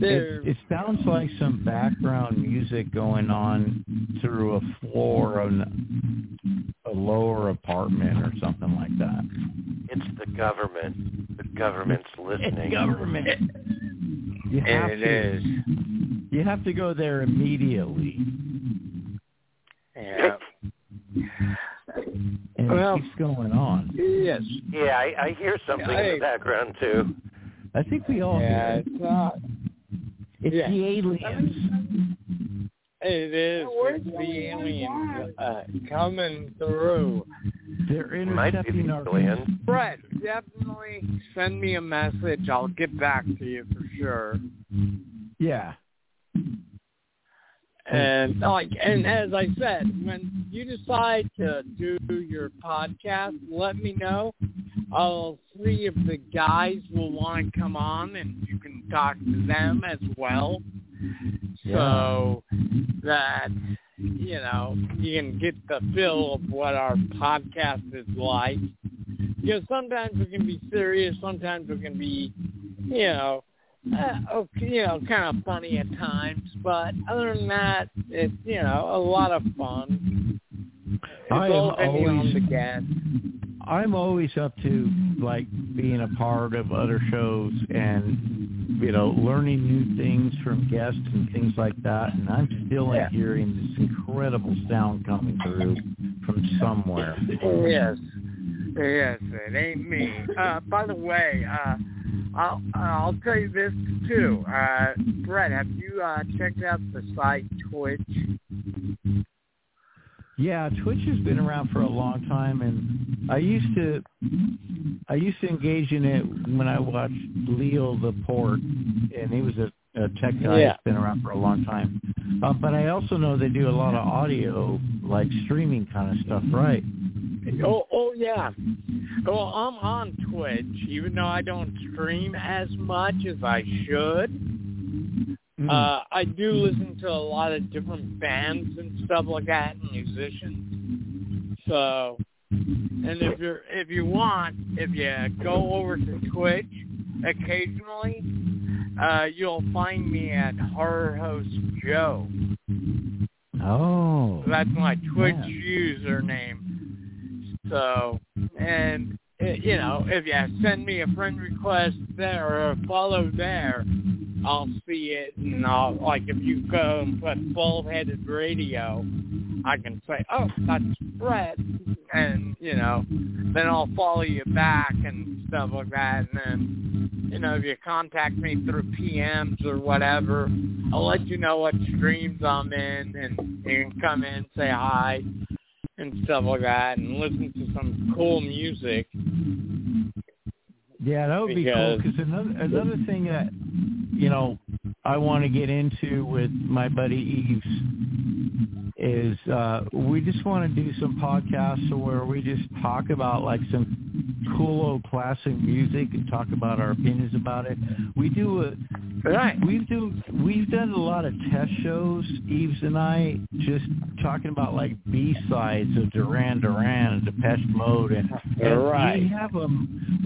It, it sounds like some background music going on through a floor of a lower apartment or something like that. It's the government. The government's listening. government. You have It to, is. You have to go there immediately, Yeah. and Well- it keeps going on. Yes. Yeah, I, I hear something in the background too. I think we all Yeah, hear it. it's not. It's yeah. the aliens. It is. Where's It's the the aliens uh, coming through. They're might be intercepting our aliens. Brett, definitely send me a message. I'll get back to you for sure. Yeah. And like, and as I said, when you decide to do your podcast, let me know, I'll see if the guys will want to come on and you can talk to them as well. So that, you know, you can get the feel of what our podcast is like. You know, sometimes we can be serious, sometimes we can be, you know, uh, okay, you know, kind of funny at times, but other than that, it's you know a lot of fun. It's I am always-. I'm always up to like being a part of other shows and you know learning new things from guests and things like that. And I'm still Yeah. hearing this incredible sound coming through from somewhere. Yes, yes, it ain't me. Uh, by the way, uh, I'll I'll tell you this too. Uh, Brett, have you uh, checked out the site Twitch? Yeah, Twitch has been around for a long time, and I used to, I used to engage in it when I watched Leo the Port, and he was a, a tech guy Yeah. that's been around for a long time. Uh, but I also know they do a lot of audio, like streaming kind of stuff, right? Oh, oh yeah. Well, I'm on Twitch, even though I don't stream as much as I should. Mm. Uh, I do listen to a lot of different bands and stuff like that, and musicians. So, and if you're if you want, if you go over to Twitch occasionally, uh, you'll find me at Horror Host Joe. Oh, That's my Twitch Yeah. username. So, and uh, you know, if you send me a friend request there or a follow there, I'll see it, and I'll like if you go and put bald headed radio, I can say, oh, that's Brett, and you know, then I'll follow you back and stuff like that, and then you know, if you contact me through PMs or whatever, I'll let you know what streams I'm in, and you can come in, say hi, and stuff like that, and listen to some cool music. Yeah, that would be cool. Because- Because another another thing that you know I want to get into with my buddy Eves is uh we just want to do some podcasts where we just talk about like some cool old classic music and talk about our opinions about it. We do a Right. We've do we've done a lot of test shows, Eves and I, just talking about like B sides of Duran Duran and Depeche Mode, and, and Right. we have a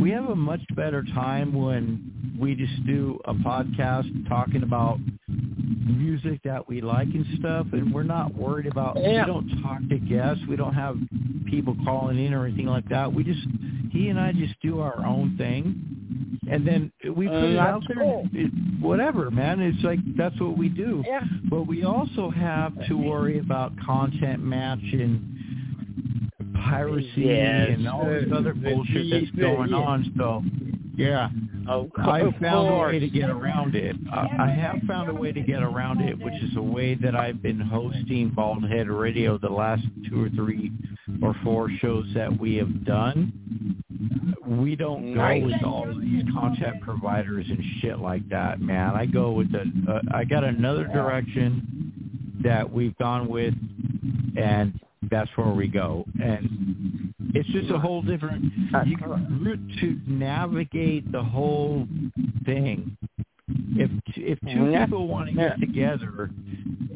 we have a much better time when we just do a podcast talking about music that we like and stuff, and we're not worried about. Yeah. We don't talk to guests. We don't have people calling in or anything like that. We just he and I just do our own thing, and then we put Uh, it out there. cool. It, whatever, man. It's like that's what we do. Yeah. But we also have to worry about content matching, piracy, Yes. and all this Uh, other bullshit that's going on. So, yeah, Of, I found a way to get around it. I, I have found a way to get around it, which is a way that I've been hosting Bald Head Radio the last two or three or four shows that we have done. We don't go Nice. with all of these content providers and shit like that, man. I go with the. Uh, I got another direction that we've gone with, and that's where we go. And it's just a whole different. You can to navigate the whole thing. If if two Yeah. people want to Yeah. get together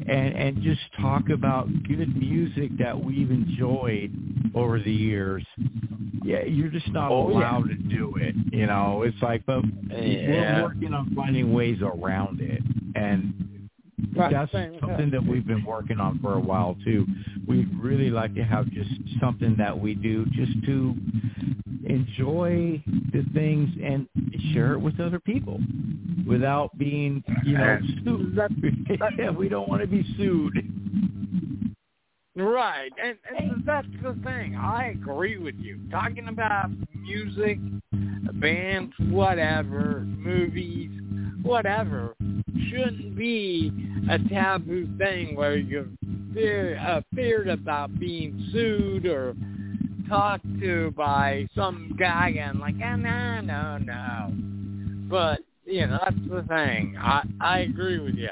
and and just talk about good music that we've enjoyed over the years, yeah, you're just not Oh, yeah. allowed to do it. You know, it's like, but Yeah. we're working on finding ways around it, and Right. that's Same, something that we've been working on for a while too. We'd really like to have just something that we do just to enjoy the things and share it with other people without being, you know, sued. yeah, we don't want to be sued. Right, and, and that's the thing. I agree with you. Talking about music, bands, whatever, movies, whatever, shouldn't be a taboo thing where you're fear, uh, feared about being sued or talked to by some guy and like, oh, no, no, no. But, you know, that's the thing. I, I agree with you.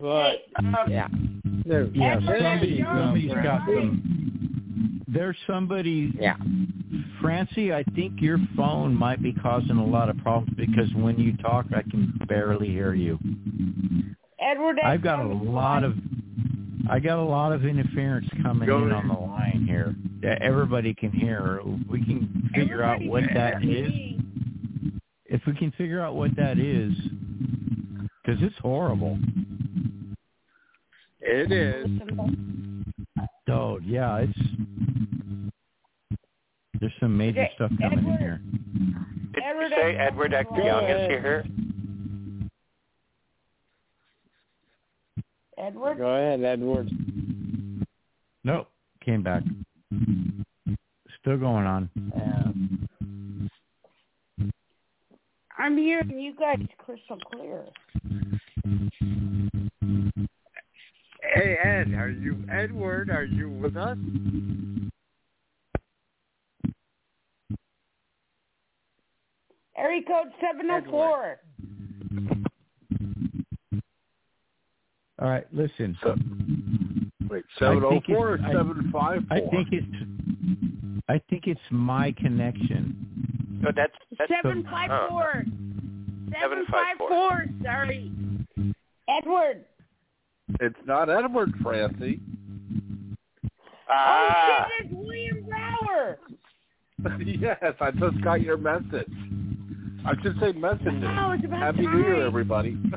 But, Hey, um, yeah. There- Yeah, Actually, somebody, Joe, somebody's got Joe. some. There's somebody. Yeah. Francie, I think your phone might be causing a lot of problems because when you talk, I can barely hear you. Edward, I've got a lot of I got a lot of interference coming Go in ahead. on the line here that everybody can hear. We can figure out what that is. If we can figure out what that is, because it's horrible. It is. Oh yeah, it's there's some major Okay, stuff coming in here. Did Edward, you say Edward X Young is here? Edward. Go ahead, Edward. Nope, came back. Still going on. I'm hearing you guys crystal clear. Hey Ed, are you Edward? Are you with us? Area code seven oh four. All right, listen. So, wait, I seven oh think or it's- I- seven five four? I think it's I think it's my connection. No, that's that's Seven five four. Seven five 754. Sorry. Edward. it's not Edward Francie. ah. Oh shit! It's William Brower. yes, I just got your message. I should say messages. Oh, it's about Happy New Year, everybody.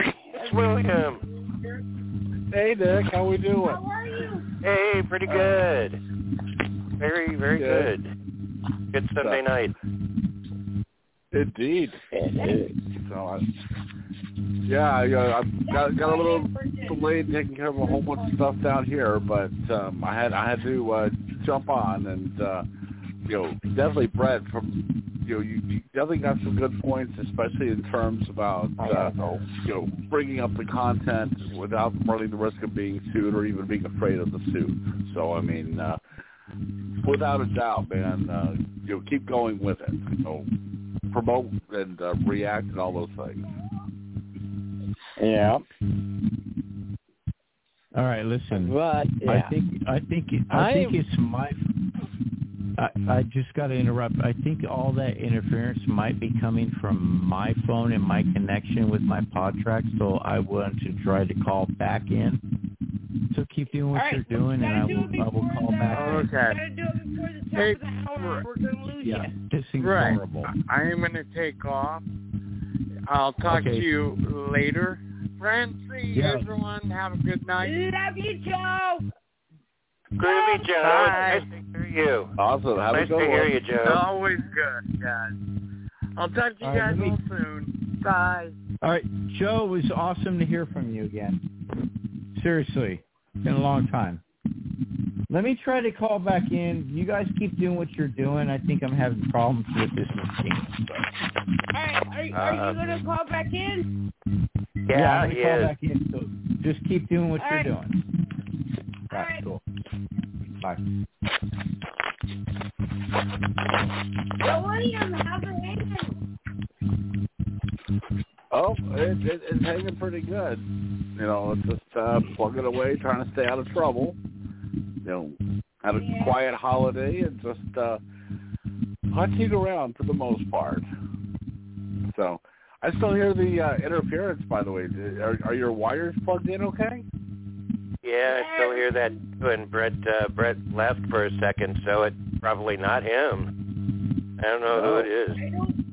It's William. hey, Nick, how we doing? How are you? Hey, pretty good. Very, very Good. good. Good Sunday night. Indeed. So, I, yeah, I, uh, I've got got a little delayed taking care of a whole bunch of stuff down here, but um, I had I had to uh, jump on, and uh, you know, definitely Brett from you know, you, you definitely got some good points, especially in terms about uh, you know bringing up the content without running the risk of being sued or even being afraid of the suit. So I mean, uh, without a doubt, man, uh, you know, keep going with it. You know, promote and uh, react and all those things. Yeah. All right, listen. But yeah. I think I think I think I- it's my. I, mm-hmm. I just got to interrupt. I think all that interference might be coming from my phone and my connection with my PodTrak. So I want to try to call back in. So keep doing what All right, you're doing, and I will it I will call the- back in. Okay. Gotta do it before the top Hey, of the. We're gonna lose Yeah, you. this seems Right. horrible. I am going to take off. I'll talk Okay. to you later. Francie, Yeah. everyone, have a good night. Love you, Joe. Groovy Joe. Bye. Nice to hear you. Awesome. Have nice a to hear one. you, Joe. Always good, guys. I'll talk to you All right, guys let real soon. Bye. All right, Joe, it was awesome to hear from you again. Seriously, been a long time. Let me try to call back in. You guys keep doing what you're doing. I think I'm having problems with this machine. So. All right, are, you- are Uh, you gonna call back in? Yeah, I'm he gonna call is. back in. So just keep doing what All you're right. doing. All All right, right. cool. Bye. William, how's it hanging? Oh, it, it, it's hanging pretty good. You know, it's just uh, plugging away, trying to stay out of trouble. You know, had a Yeah. quiet holiday and just uh, hunting around for the most part. So, I still hear the uh, interference. By the way, are, are your wires plugged in? Okay. Yeah, I still hear that. And Brett, uh, Brett left for a second, so it's probably not him. I don't know who it is. I don't.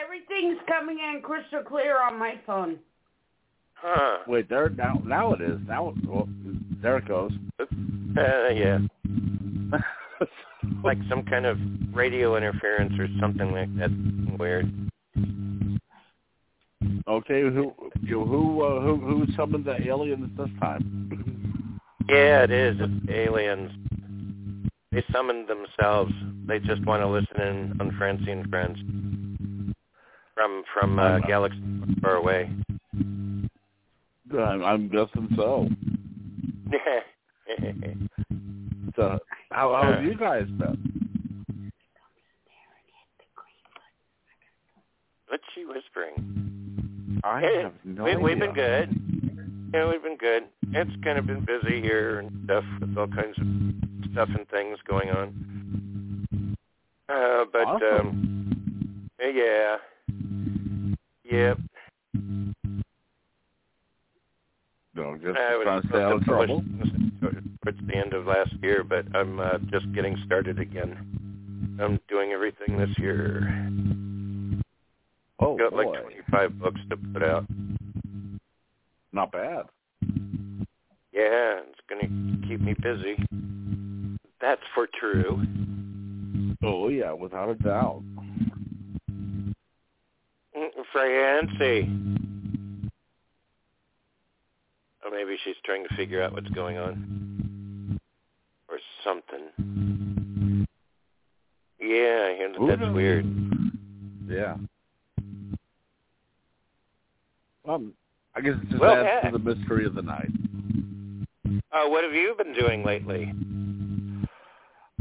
Everything's coming in crystal clear on my phone. Huh. Wait, there now. Now it is. Now, well, there it goes. Uh, yeah. Like some kind of radio interference or something like that. Weird. okay, who you who uh, who who summoned the aliens this time? Yeah, it is. It's aliens. They summoned themselves. They just want to listen in on Francie and Friends from from uh, galaxies far away. I'm, I'm guessing so. So, how how have you guys been? What's she whispering? I have no we, idea. we've been good. Yeah, we've been good. It's kind of been busy here and stuff with all kinds of stuff and things going on. Uh, but Awesome. um, yeah, yep. No, just I was trying to stay out of trouble. towards the end of last year, but I'm uh, just getting started again. I'm doing everything this year. Oh Got boy, like 25 books to put out. Not bad. Yeah, it's going to keep me busy. That's for true. Oh yeah, without a doubt. Mm, Francie. Or maybe she's trying to figure out what's going on. Or something. Yeah, I hear that Who that's knows? weird. Yeah. Um, I guess it just Well, adds heck. to the mystery of the night. Uh, what have you been doing lately?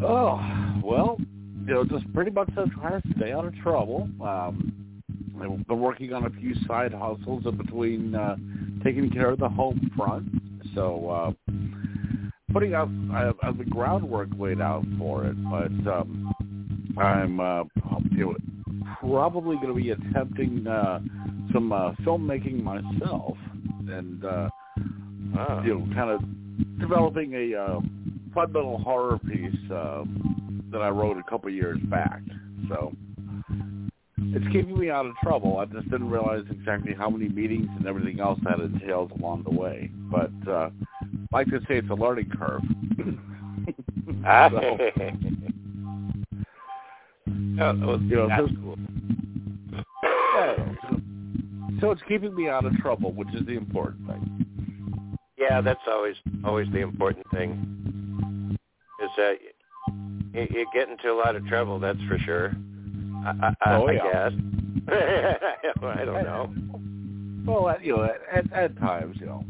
Oh, well, you know, just pretty much to try to stay out of trouble. Um, I've been working on a few side hustles in between uh, taking care of the home front. So, uh, putting out I I the groundwork laid out for it, but um, I'm uh, probably going to be attempting uh, some uh, filmmaking myself, and uh, Oh. you know, kind of developing a uh, fundamental horror piece uh, that I wrote a couple years back. So it's keeping me out of trouble. I just didn't realize exactly how many meetings and everything else that entails along the way. But uh, I like to say it's a learning curve. Ah. So- oh, well, You know, that's cool. Yeah, so, it's keeping me out of trouble, which is the important thing. Yeah, that's always always the important thing. Is that you, you get into a lot of trouble. That's for sure. I, I, Oh, I yeah. guess. I don't know. Well, at, you know, at, at, at times, you know.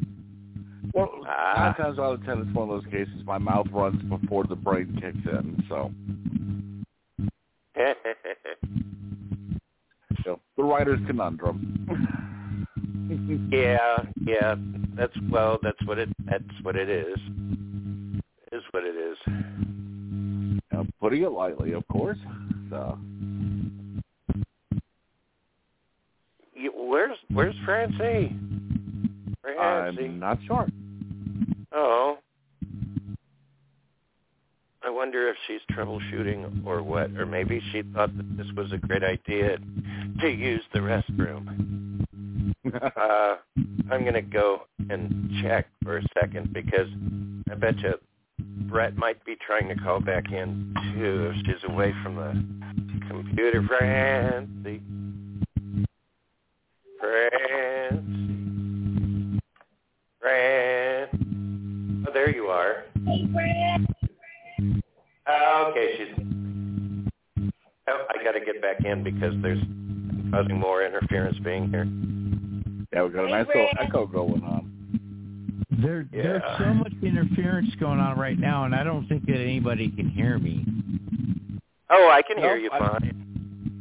Well, Ah. nine times out of ten, it's one of those cases. My mouth runs before the brain kicks in. So, know, the writer's conundrum. yeah, yeah. That's well. That's what it. That's what it is. Is what it is. Know, putting it lightly, of course. So, You, where's Where's Francie? Francie. I'm not sure. Oh. I wonder if she's troubleshooting or what, or maybe she thought that this was a great idea to use the restroom. Uh, I'm going to go and check for a second because I bet you Brett might be trying to call back in too if she's away from the computer. Francie. Francie. Fran. Oh, there you are. Oh, okay, she's. Oh, I got to get back in because there's causing more interference being here. yeah, we got a nice little echo going on. There, there's so much interference going on right now, and I don't think that anybody can hear me. Oh, I can hear you I- fine.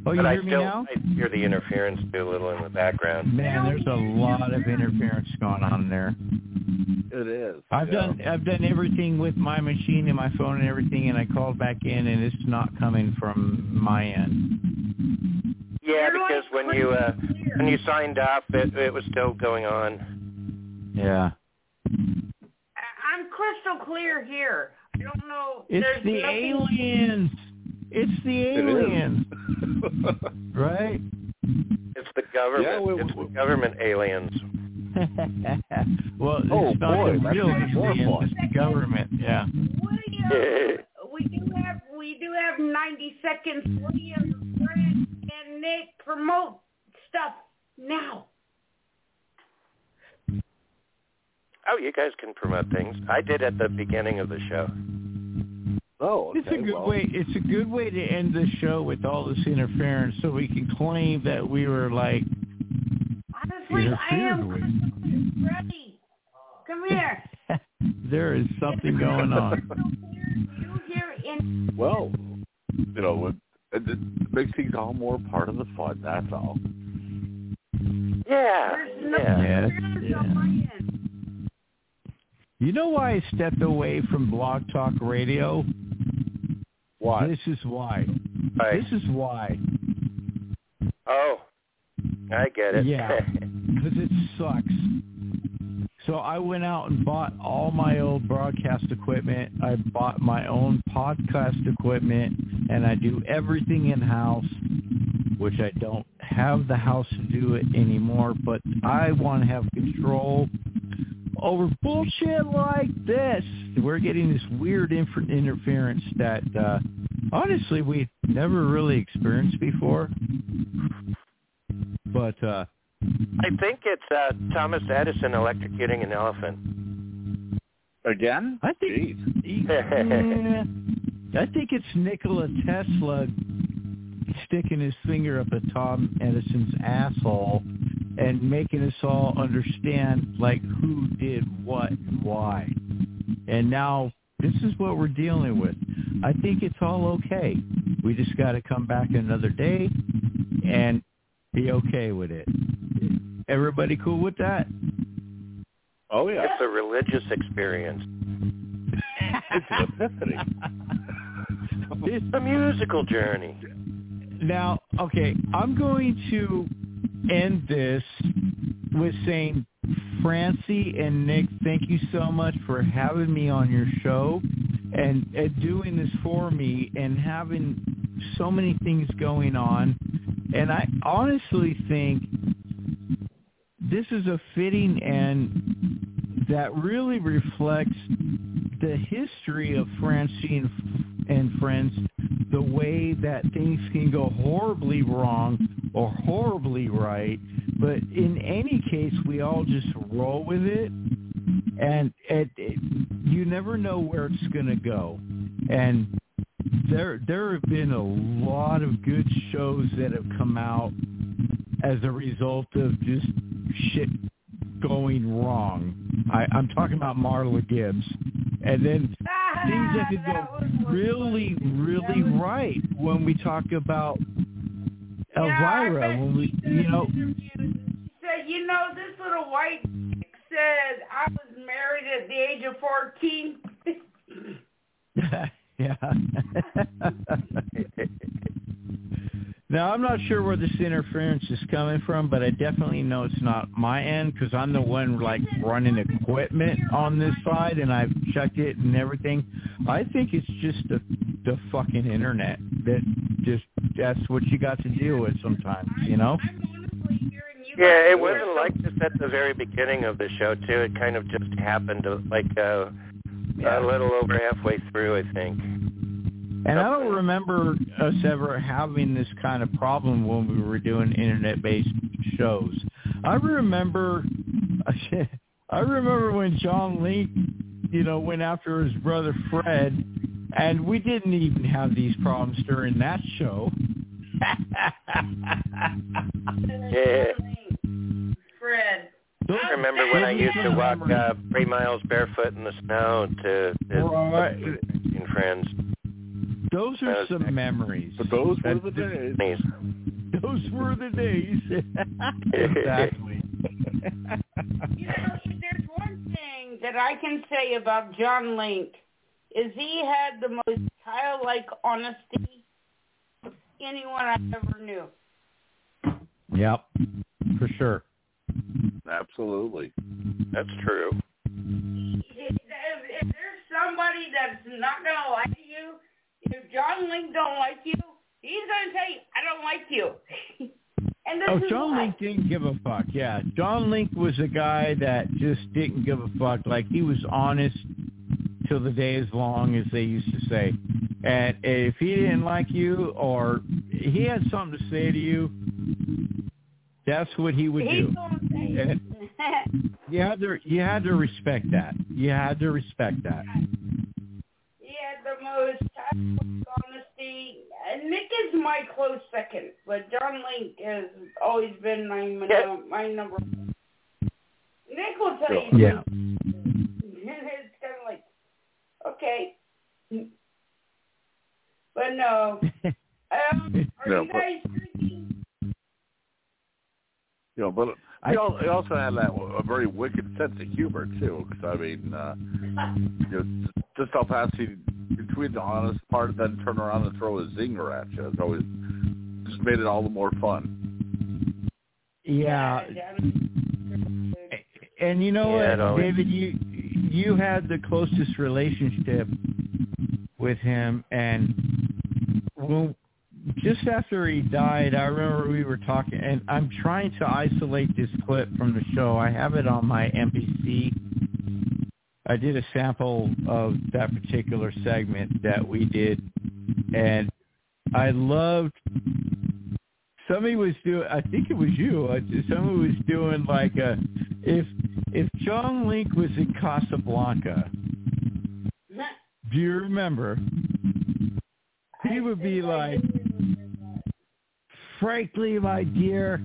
Oh, you but I me still now? I hear the interference too a little in the background. Man, there's a lot of interference going on there. It is. I've yeah. done I've done everything with my machine and my phone and everything, and I called back in, and it's not coming from my end. Yeah, because when you uh, when you signed up, it, it was still going on. Yeah, I- I'm crystal clear here. I don't know. it's There's the nothing- aliens. It's the It is. aliens, right? It's the government. Yeah, we- it's we- the government aliens. well, Oh, it's not boy, the real even aliens. It's the government. Yeah. William, we do have we do have 90 seconds. William, Brent, and Nick promote stuff now. Oh, you guys can promote things. I did at the beginning of the show. Oh, okay. It's a good well, way. It's a good way to end the show with all this interference, so we can claim that we were like Honestly, I am interfered with. crystal. Ready? Come here. there is something going on. Crystal clear. You here in Well, you know, it, it, it makes things all more part of the fun. That's all. Yeah, no yeah. Yeah. on my end. know why I stepped away from Blog Talk Radio? Why? This is why. Right. This is why. Oh, I get it. Yeah, because it sucks. So I went out and bought all my old broadcast equipment. I bought my own podcast equipment, and I do everything in house, which I don't have the house to do it anymore. But I want to have control over bullshit like this. We're getting this weird infer- interference that uh, honestly we never really experienced before. But uh, I think it's uh, Thomas Edison electrocuting an elephant. Again? I think yeah, I think it's Nikola Tesla sticking his finger up at Tom Edison's asshole and making us all understand like who did what and why. And now this is what we're dealing with. I think it's all okay. We just got to come back another day and be okay with it. Everybody cool with that? Oh yeah. It's a religious experience. it's an epiphany. It's a musical journey. Now, okay, I'm going to end this with saying, Francy and Nick, thank you so much for having me on your show and, and doing this for me and having so many things going on. And I honestly think this is a fitting end that really reflects the history of Francine and friends, the way that things can go horribly wrong or horribly right, but in any case, we all just roll with it, and it, it, you never know where it's going to go. And there, there have been a lot of good shows that have come out as a result of just shit going wrong. I, I'm talking about Marla Gibbs. And then ah, things that could go really, really right when we talk about Elvira. When we, you know, said, you know, this little white chick said I was married at the age of 14. yeah. Now, I'm not sure where this interference is coming from, but I definitely know it's not my end because I'm the one like running equipment on this side, and I've checked it and everything. I think it's just the the fucking internet that just that's what you got to deal with sometimes, you know. Yeah, it wasn't like this at the very beginning of the show too. It kind of just happened like uh, a little over halfway through, I think. And I don't remember us ever having this kind of problem when we were doing internet-based shows. I remember, I remember when John Link, you know, went after his brother Fred, and we didn't even have these problems during that show. yeah. Fred. I remember when I used to walk uh, three miles barefoot in the snow to, to Right. and friends. Those are some memories. But those were the days. Those were the days. exactly. You know, if there's one thing that I can say about John Link is he had the most childlike honesty of anyone I ever knew. Yep, for sure. Absolutely. That's true. If, if there's somebody that's not gonna like you, if John Link don't like you, he's gonna tell you, I don't like you. and this Oh, John why. Link didn't give a fuck. Yeah, John Link was a guy that just didn't give a fuck. Like he was honest till the day is long, as they used to say. And if he didn't like you or he had something to say to you, that's what he would He's do. And you had to you had to respect that. You had to respect that. He had most childlike honesty. Nick is my close second, but John Link has always been my my, my number. Nick will tell you. Yeah. it's kind of like, okay, but no. Um, are No, you but- guys drinking? You know, but he he also had that a very wicked sense of humor too. Because I mean, uh, you know, just how fast he between the honest part and then turn around and throw a zinger at you. It's always just made it all the more fun. Yeah, and you know Yeah, what, always- David, you you had the closest relationship with him, and when, just after he died, I remember we were talking, and I'm trying to isolate this clip from the show. I have it on my MPC. I did a sample of that particular segment that we did, and I loved. Somebody was doing. I think it was you. uh, Somebody was doing like a if if John Link was in Casablanca. Do you remember? He would be like, frankly, my dear,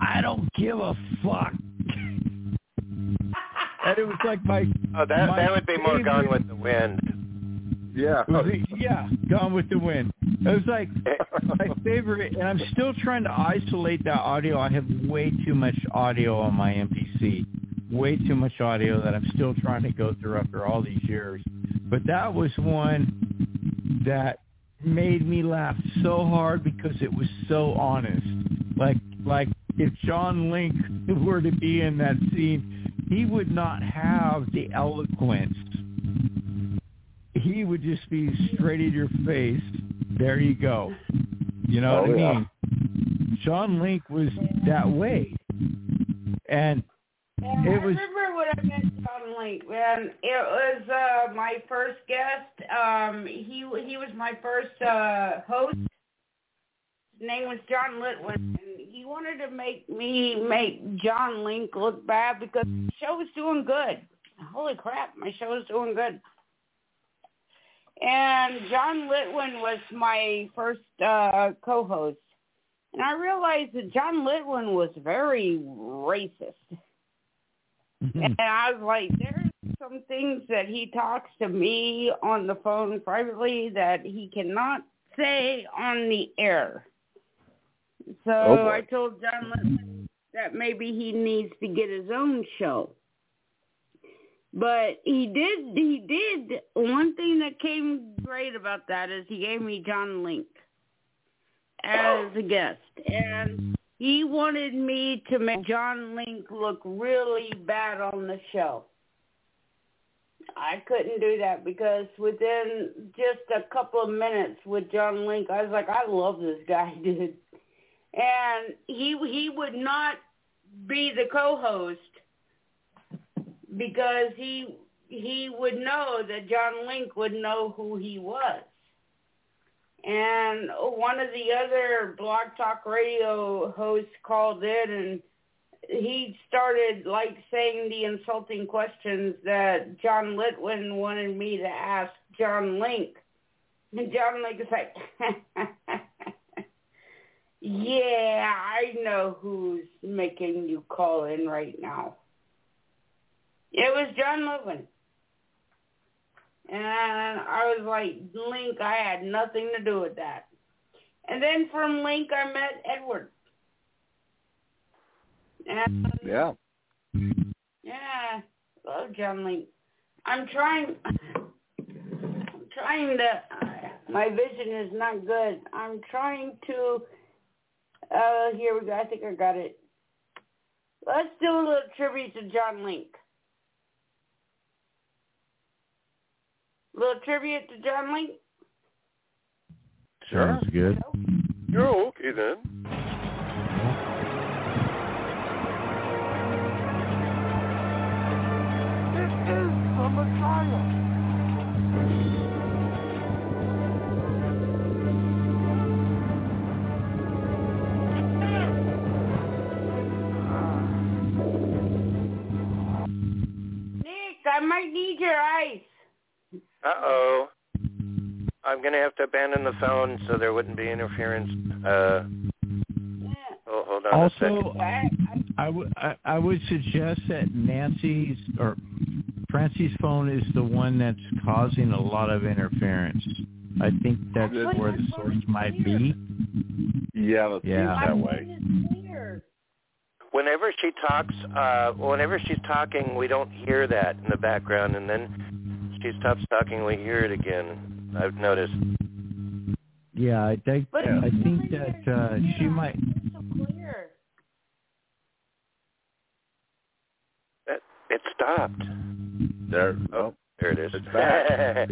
I don't give a fuck. And it was like my Oh, that my that would be more Gone with the Wind. Yeah. yeah, Gone with the Wind. It was like my favorite, and I'm still trying to isolate that audio. I have way too much audio on my MPC, way too much audio that I'm still trying to go through after all these years. But that was one that made me laugh so hard because it was so honest. Like, like if John Link were to be in that scene, he would not have the eloquence he would just be straight in your face. There you go. You know Oh, what I yeah. mean? Sean Link was that way. And And It I was- remember when I met John Link, man. It was uh, my first guest. Um, he he was my first uh, host. Name was John Litwin, and he wanted to make me make John Link look bad because the show was doing good. Holy crap, my show was doing good. And John Litwin was my first uh, co-host, and I realized that John Litwin was very racist. And I was like, there's some things that he talks to me on the phone privately that he cannot say on the air. So Oh. I told John that maybe he needs to get his own show. But he did, he did, one thing that came great about that is he gave me John Link as a guest. And he wanted me to make John Link look really bad on the show. I couldn't do that because within just a couple of minutes with John Link, I was like, I love this guy, dude. And he he would not be the co-host because he he would know that John Link would know who he was. And one of the other Blog Talk Radio hosts called in and he started like saying the insulting questions that John Litwin wanted me to ask John Link. And John Link is like, yeah, I know who's making you call in right now. It was John Litwin. And I was like, Link, I had nothing to do with that. And then from Link, I met Edward. And Yeah. yeah, love John Link. I'm trying. I'm trying to. my vision is not good. I'm trying to. Uh, here we go. I think I got it. Let's do a little tribute to John Link. A little tribute to John Link. Sure. Sounds good. You're okay then. This is the Messiah. I might need your ice. Uh-oh. I'm going to have to abandon the phone so there wouldn't be interference. Uh, Yeah. oh, hold on a second. Also, I, I, I would I, I would suggest that Nancy's or Francy's phone is the one that's causing a lot of interference. I think that's where the source might be. Yeah, that Yeah. seems that my way. Phone is clear. whenever she talks, uh, whenever she's talking, we don't hear that in the background, and then she stops talking, we hear it again. I've noticed. Yeah, I think But I think that uh, she might. so clear. That it stopped. There. Oh, there it is. It's back.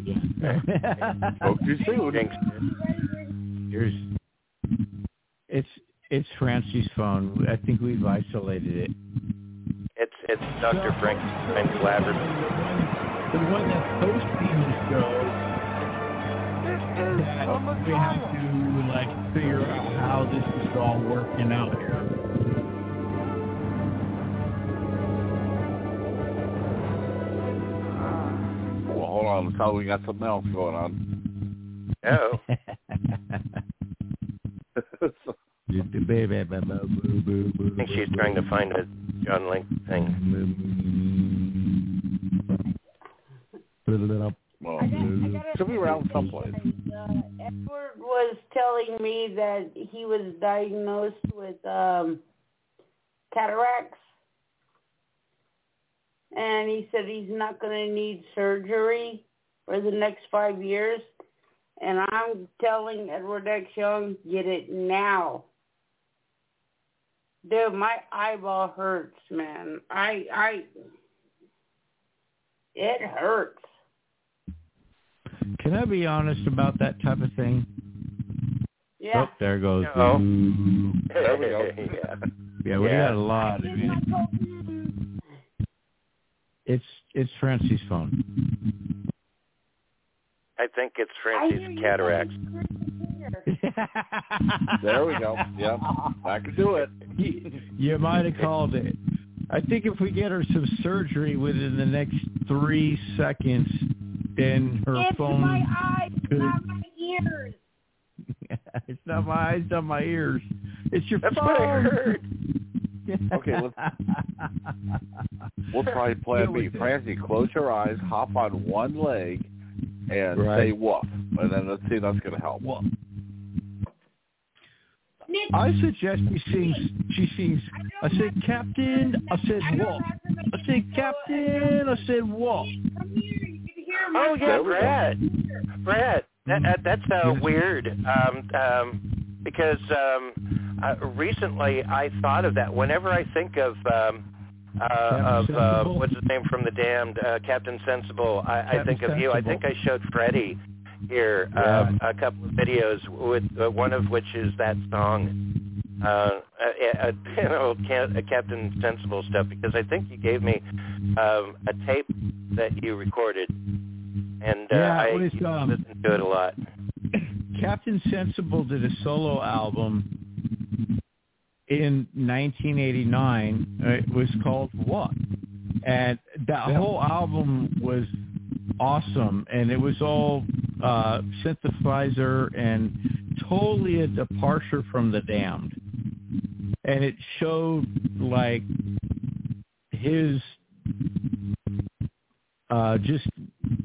Spoke too soon. Jinxed. Here's it's it's Francy's phone. I think we've isolated it. It's it's Dr. Frankenstein collaborative. The one that's hosting the show This is that we have Messiah. to like figure out how this is all working out here. Well, hold on. Let's tell we got something else going on. Oh, So, I think she's trying to find a John Link thing. well, I got, I got she'll be around someplace. Uh, Edward was telling me that he was diagnosed with um, cataracts, and he said he's not going to need surgery for the next five years. And I'm telling Edward X. Young, get it now. Dude, my eyeball hurts, man. I, I, it hurts. Can I be honest about that type of thing? Yeah. Oh, there goes. No. Ooh. There we go. yeah. Yeah, we Yeah. got a lot. of mean, it's it's Francy's phone. I think it's I hear Francy's you cataracts. There we go. Yep. I can do it. you, you might have called it. I think if we get her some surgery within the next three seconds, then her It's phone. my eyes, could- not my ears. it's not my eyes, not my ears. It's your That's phone. what I heard. Okay, let's- We'll try plan B. Francy, close your eyes, hop on one leg, and Right. say woof. And then let's see if that's going to help. Well, Nick, I suggest she sings. She sings. I said, Captain. I said, what? I said, Captain. I said, what? come here. You can hear my Oh yeah, There we go. Brad. Brad, that, that, that's uh, weird. Um, um, because um, uh, recently I thought of that. Whenever I think of um, uh, of uh, what's his name from the Damned, uh, Captain Sensible, I, I think of you. I think I showed Freddie here Yeah. um, a couple of videos with uh, one of which is that song. Uh, uh, uh, you know, Ca- uh, Captain Sensible stuff because I think you gave me um, a tape that you recorded, and uh, Yeah, I it was, um, listened to it a lot. Captain Sensible did a solo album in 1989. Uh, It was called What? And that whole album was awesome, and it was all uh, synthesizer and totally a departure from the Damned. And it showed like his uh, just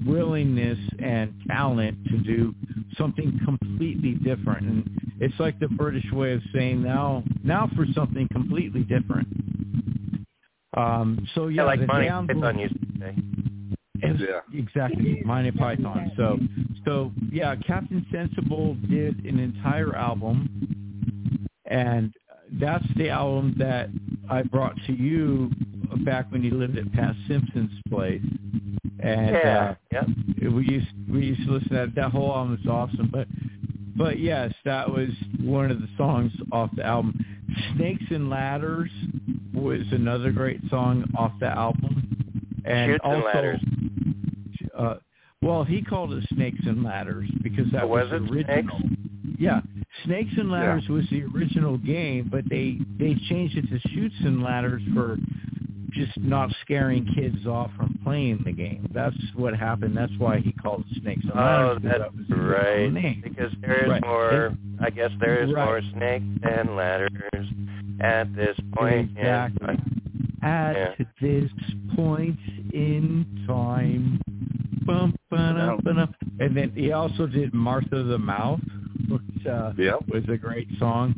willingness and talent to do something completely different. And it's like the British way of saying now, now for something completely different. Um, so yeah, Yeah, like the Monty Python used to say. Ex- Yeah. Exactly, Monty Python. So, so yeah, Captain Sensible did an entire album, and that's the album that I brought to you back when you lived at Pat Simpson's place. And yeah, yeah. uh, we used we used to listen to that. That whole album is awesome. But but yes, that was one of the songs off the album. Snakes and Ladders was another great song off the album. And Chutes and Ladders. uh, well, he called it Snakes and Ladders because that Oh, was was, it original. Yeah, Snakes and Ladders was the original game, but they they changed it to Chutes and Ladders for just not scaring kids off from playing the game. That's what happened. That's why he called it Snakes and Oh, Ladders. because that's that right. Because there is Right. more. I guess there is Right. more snakes and ladders at this point. in Exactly. time. At Yeah. this point in time. Bum, ba-dum, ba-dum. And then he also did Martha the Mouth, which uh, Yep. was a great song.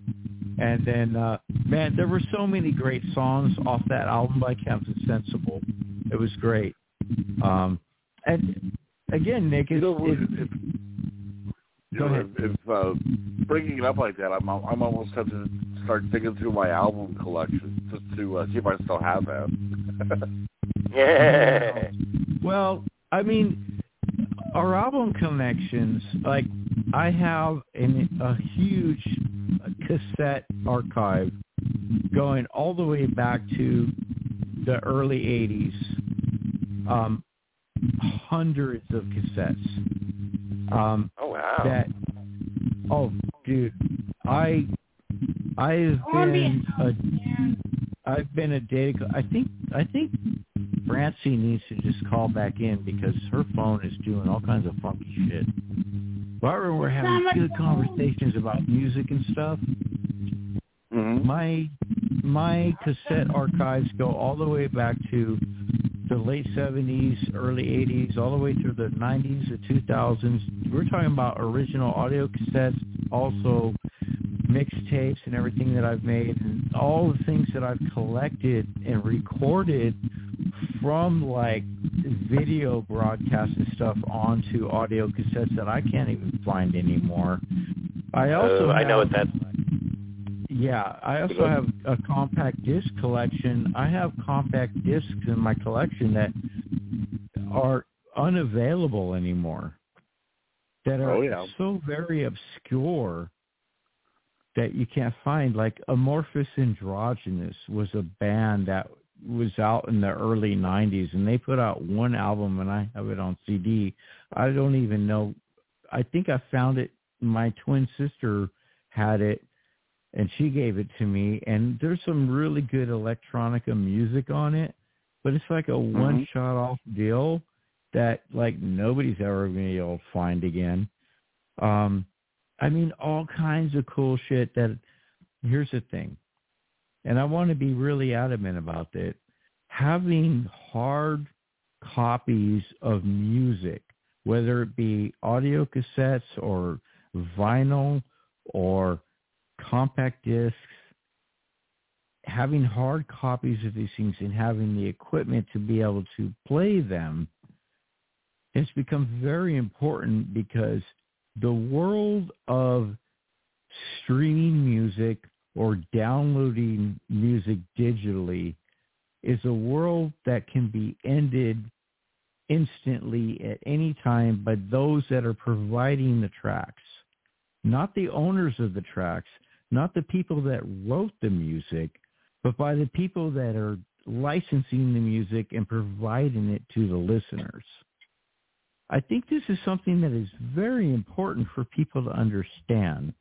And then uh, man, there were so many great songs off that album by Captain Sensible. It was great. Um, and again, Nick, it's, You know, it's, if, you Go know, ahead. if, if uh, bringing it up like that, I'm I'm almost have to start digging through my album collection just to uh, see if I still have that. Yeah. Well, I mean, our album connections, like I have an, a huge cassette archive going all the way back to the early 80s. Um, hundreds of cassettes. Um, Oh wow. that, oh, dude, I, I've been a I've been a data. co- I think I think Francy needs to just call back in because her phone is doing all kinds of funky shit. But I remember we're having good conversations about music and stuff. Mm-hmm. My my cassette archives go all the way back to the late seventies, early eighties, all the way through the nineties, the two thousands. We're talking about original audio cassettes, also mixtapes and everything that I've made and all the things that I've collected and recorded from like video broadcasts and stuff onto audio cassettes that I can't even find anymore. I uh, also Oh, I know what that. yeah, I also have a compact disc collection. I have compact discs in my collection that are unavailable anymore. That are Oh, yeah. so very obscure that you can't find. Like Amorphous Androgynous was a band that was out in the early '90s, and they put out one album, and I have it on CD. I don't even know. I think I found it. My twin sister had it, and she gave it to me. And there's some really good electronica music on it, but it's like a one shot off deal that like nobody's ever gonna be able to find again. Um, I mean, all kinds of cool shit. That here's the thing, and I want to be really adamant about that. Having hard copies of music, whether it be audio cassettes or vinyl or compact discs, having hard copies of these things and having the equipment to be able to play them has become very important because the world of streaming music or downloading music digitally is a world that can be ended instantly at any time by those that are providing the tracks, not the owners of the tracks, not the people that wrote the music, but by the people that are licensing the music and providing it to the listeners. I think this is something that is very important for people to understand.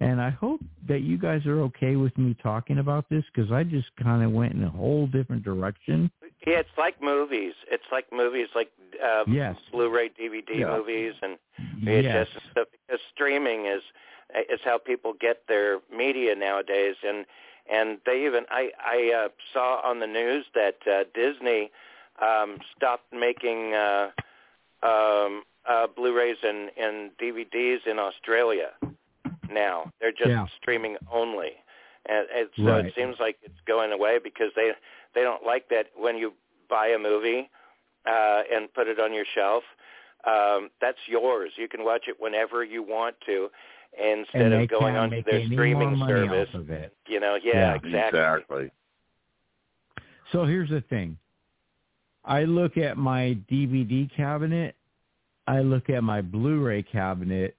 And I hope that you guys are okay with me talking about this because I just kind of went in a whole different direction. Yeah, it's like movies. It's like movies, like uh, Yes. Blu-ray, DVD Yeah. movies, and VHS Yes. and stuff. Because streaming is is how people get their media nowadays, and and they even I I uh, saw on the news that uh, Disney um, stopped making uh, um, uh, Blu-rays and and DVDs in Australia. Now they're just Yeah. streaming only, and, and so Right. it seems like it's going away because they they don't like that when you buy a movie uh, and put it on your shelf. Um, that's yours. You can watch it whenever you want to, instead of going can't onto their streaming service. of it. You know, yeah, Yeah. exactly. Exactly. So here's the thing. I look at my DVD cabinet. I look at my Blu-ray cabinet.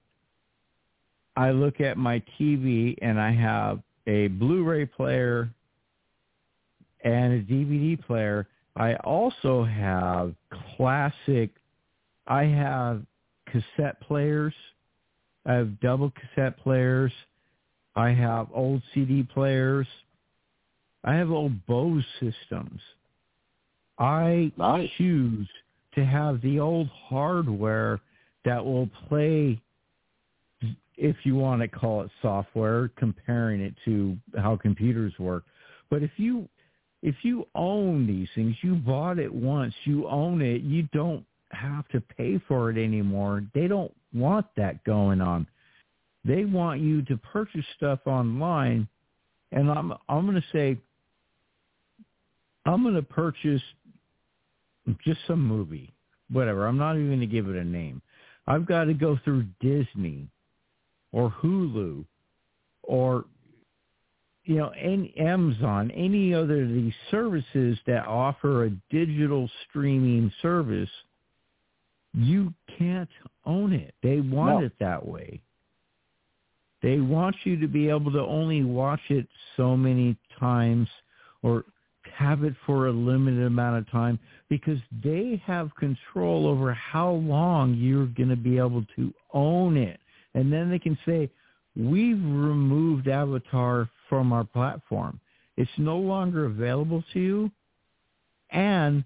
I look at my TV and I have a Blu-ray player and a DVD player. I also have classic, I have cassette players. I have double cassette players. I have old CD players. I have old Bose systems. I Nice. choose to have the old hardware that will play, if you want to call it software, comparing it to how computers work. But if you if you own these things, you bought it once, you own it, you don't have to pay for it anymore. They don't want that going on. They want you to purchase stuff online and I'm I'm going to say I'm going to purchase just some movie, whatever. I'm not even going to give it a name. I've got to go through Disney or Hulu or you know, any Amazon, any other of these services that offer a digital streaming service, you can't own it. They want No. it that way. They want you to be able to only watch it so many times or have it for a limited amount of time because they have control over how long you're going to be able to own it. And then they can say, we've removed Avatar from our platform. It's no longer available to you. And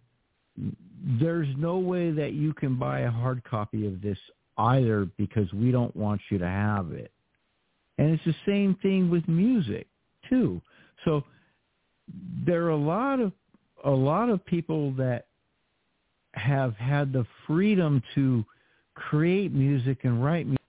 there's no way that you can buy a hard copy of this either because we don't want you to have it. And it's the same thing with music too. So there are a lot of a lot of people that have had the freedom to create music and write music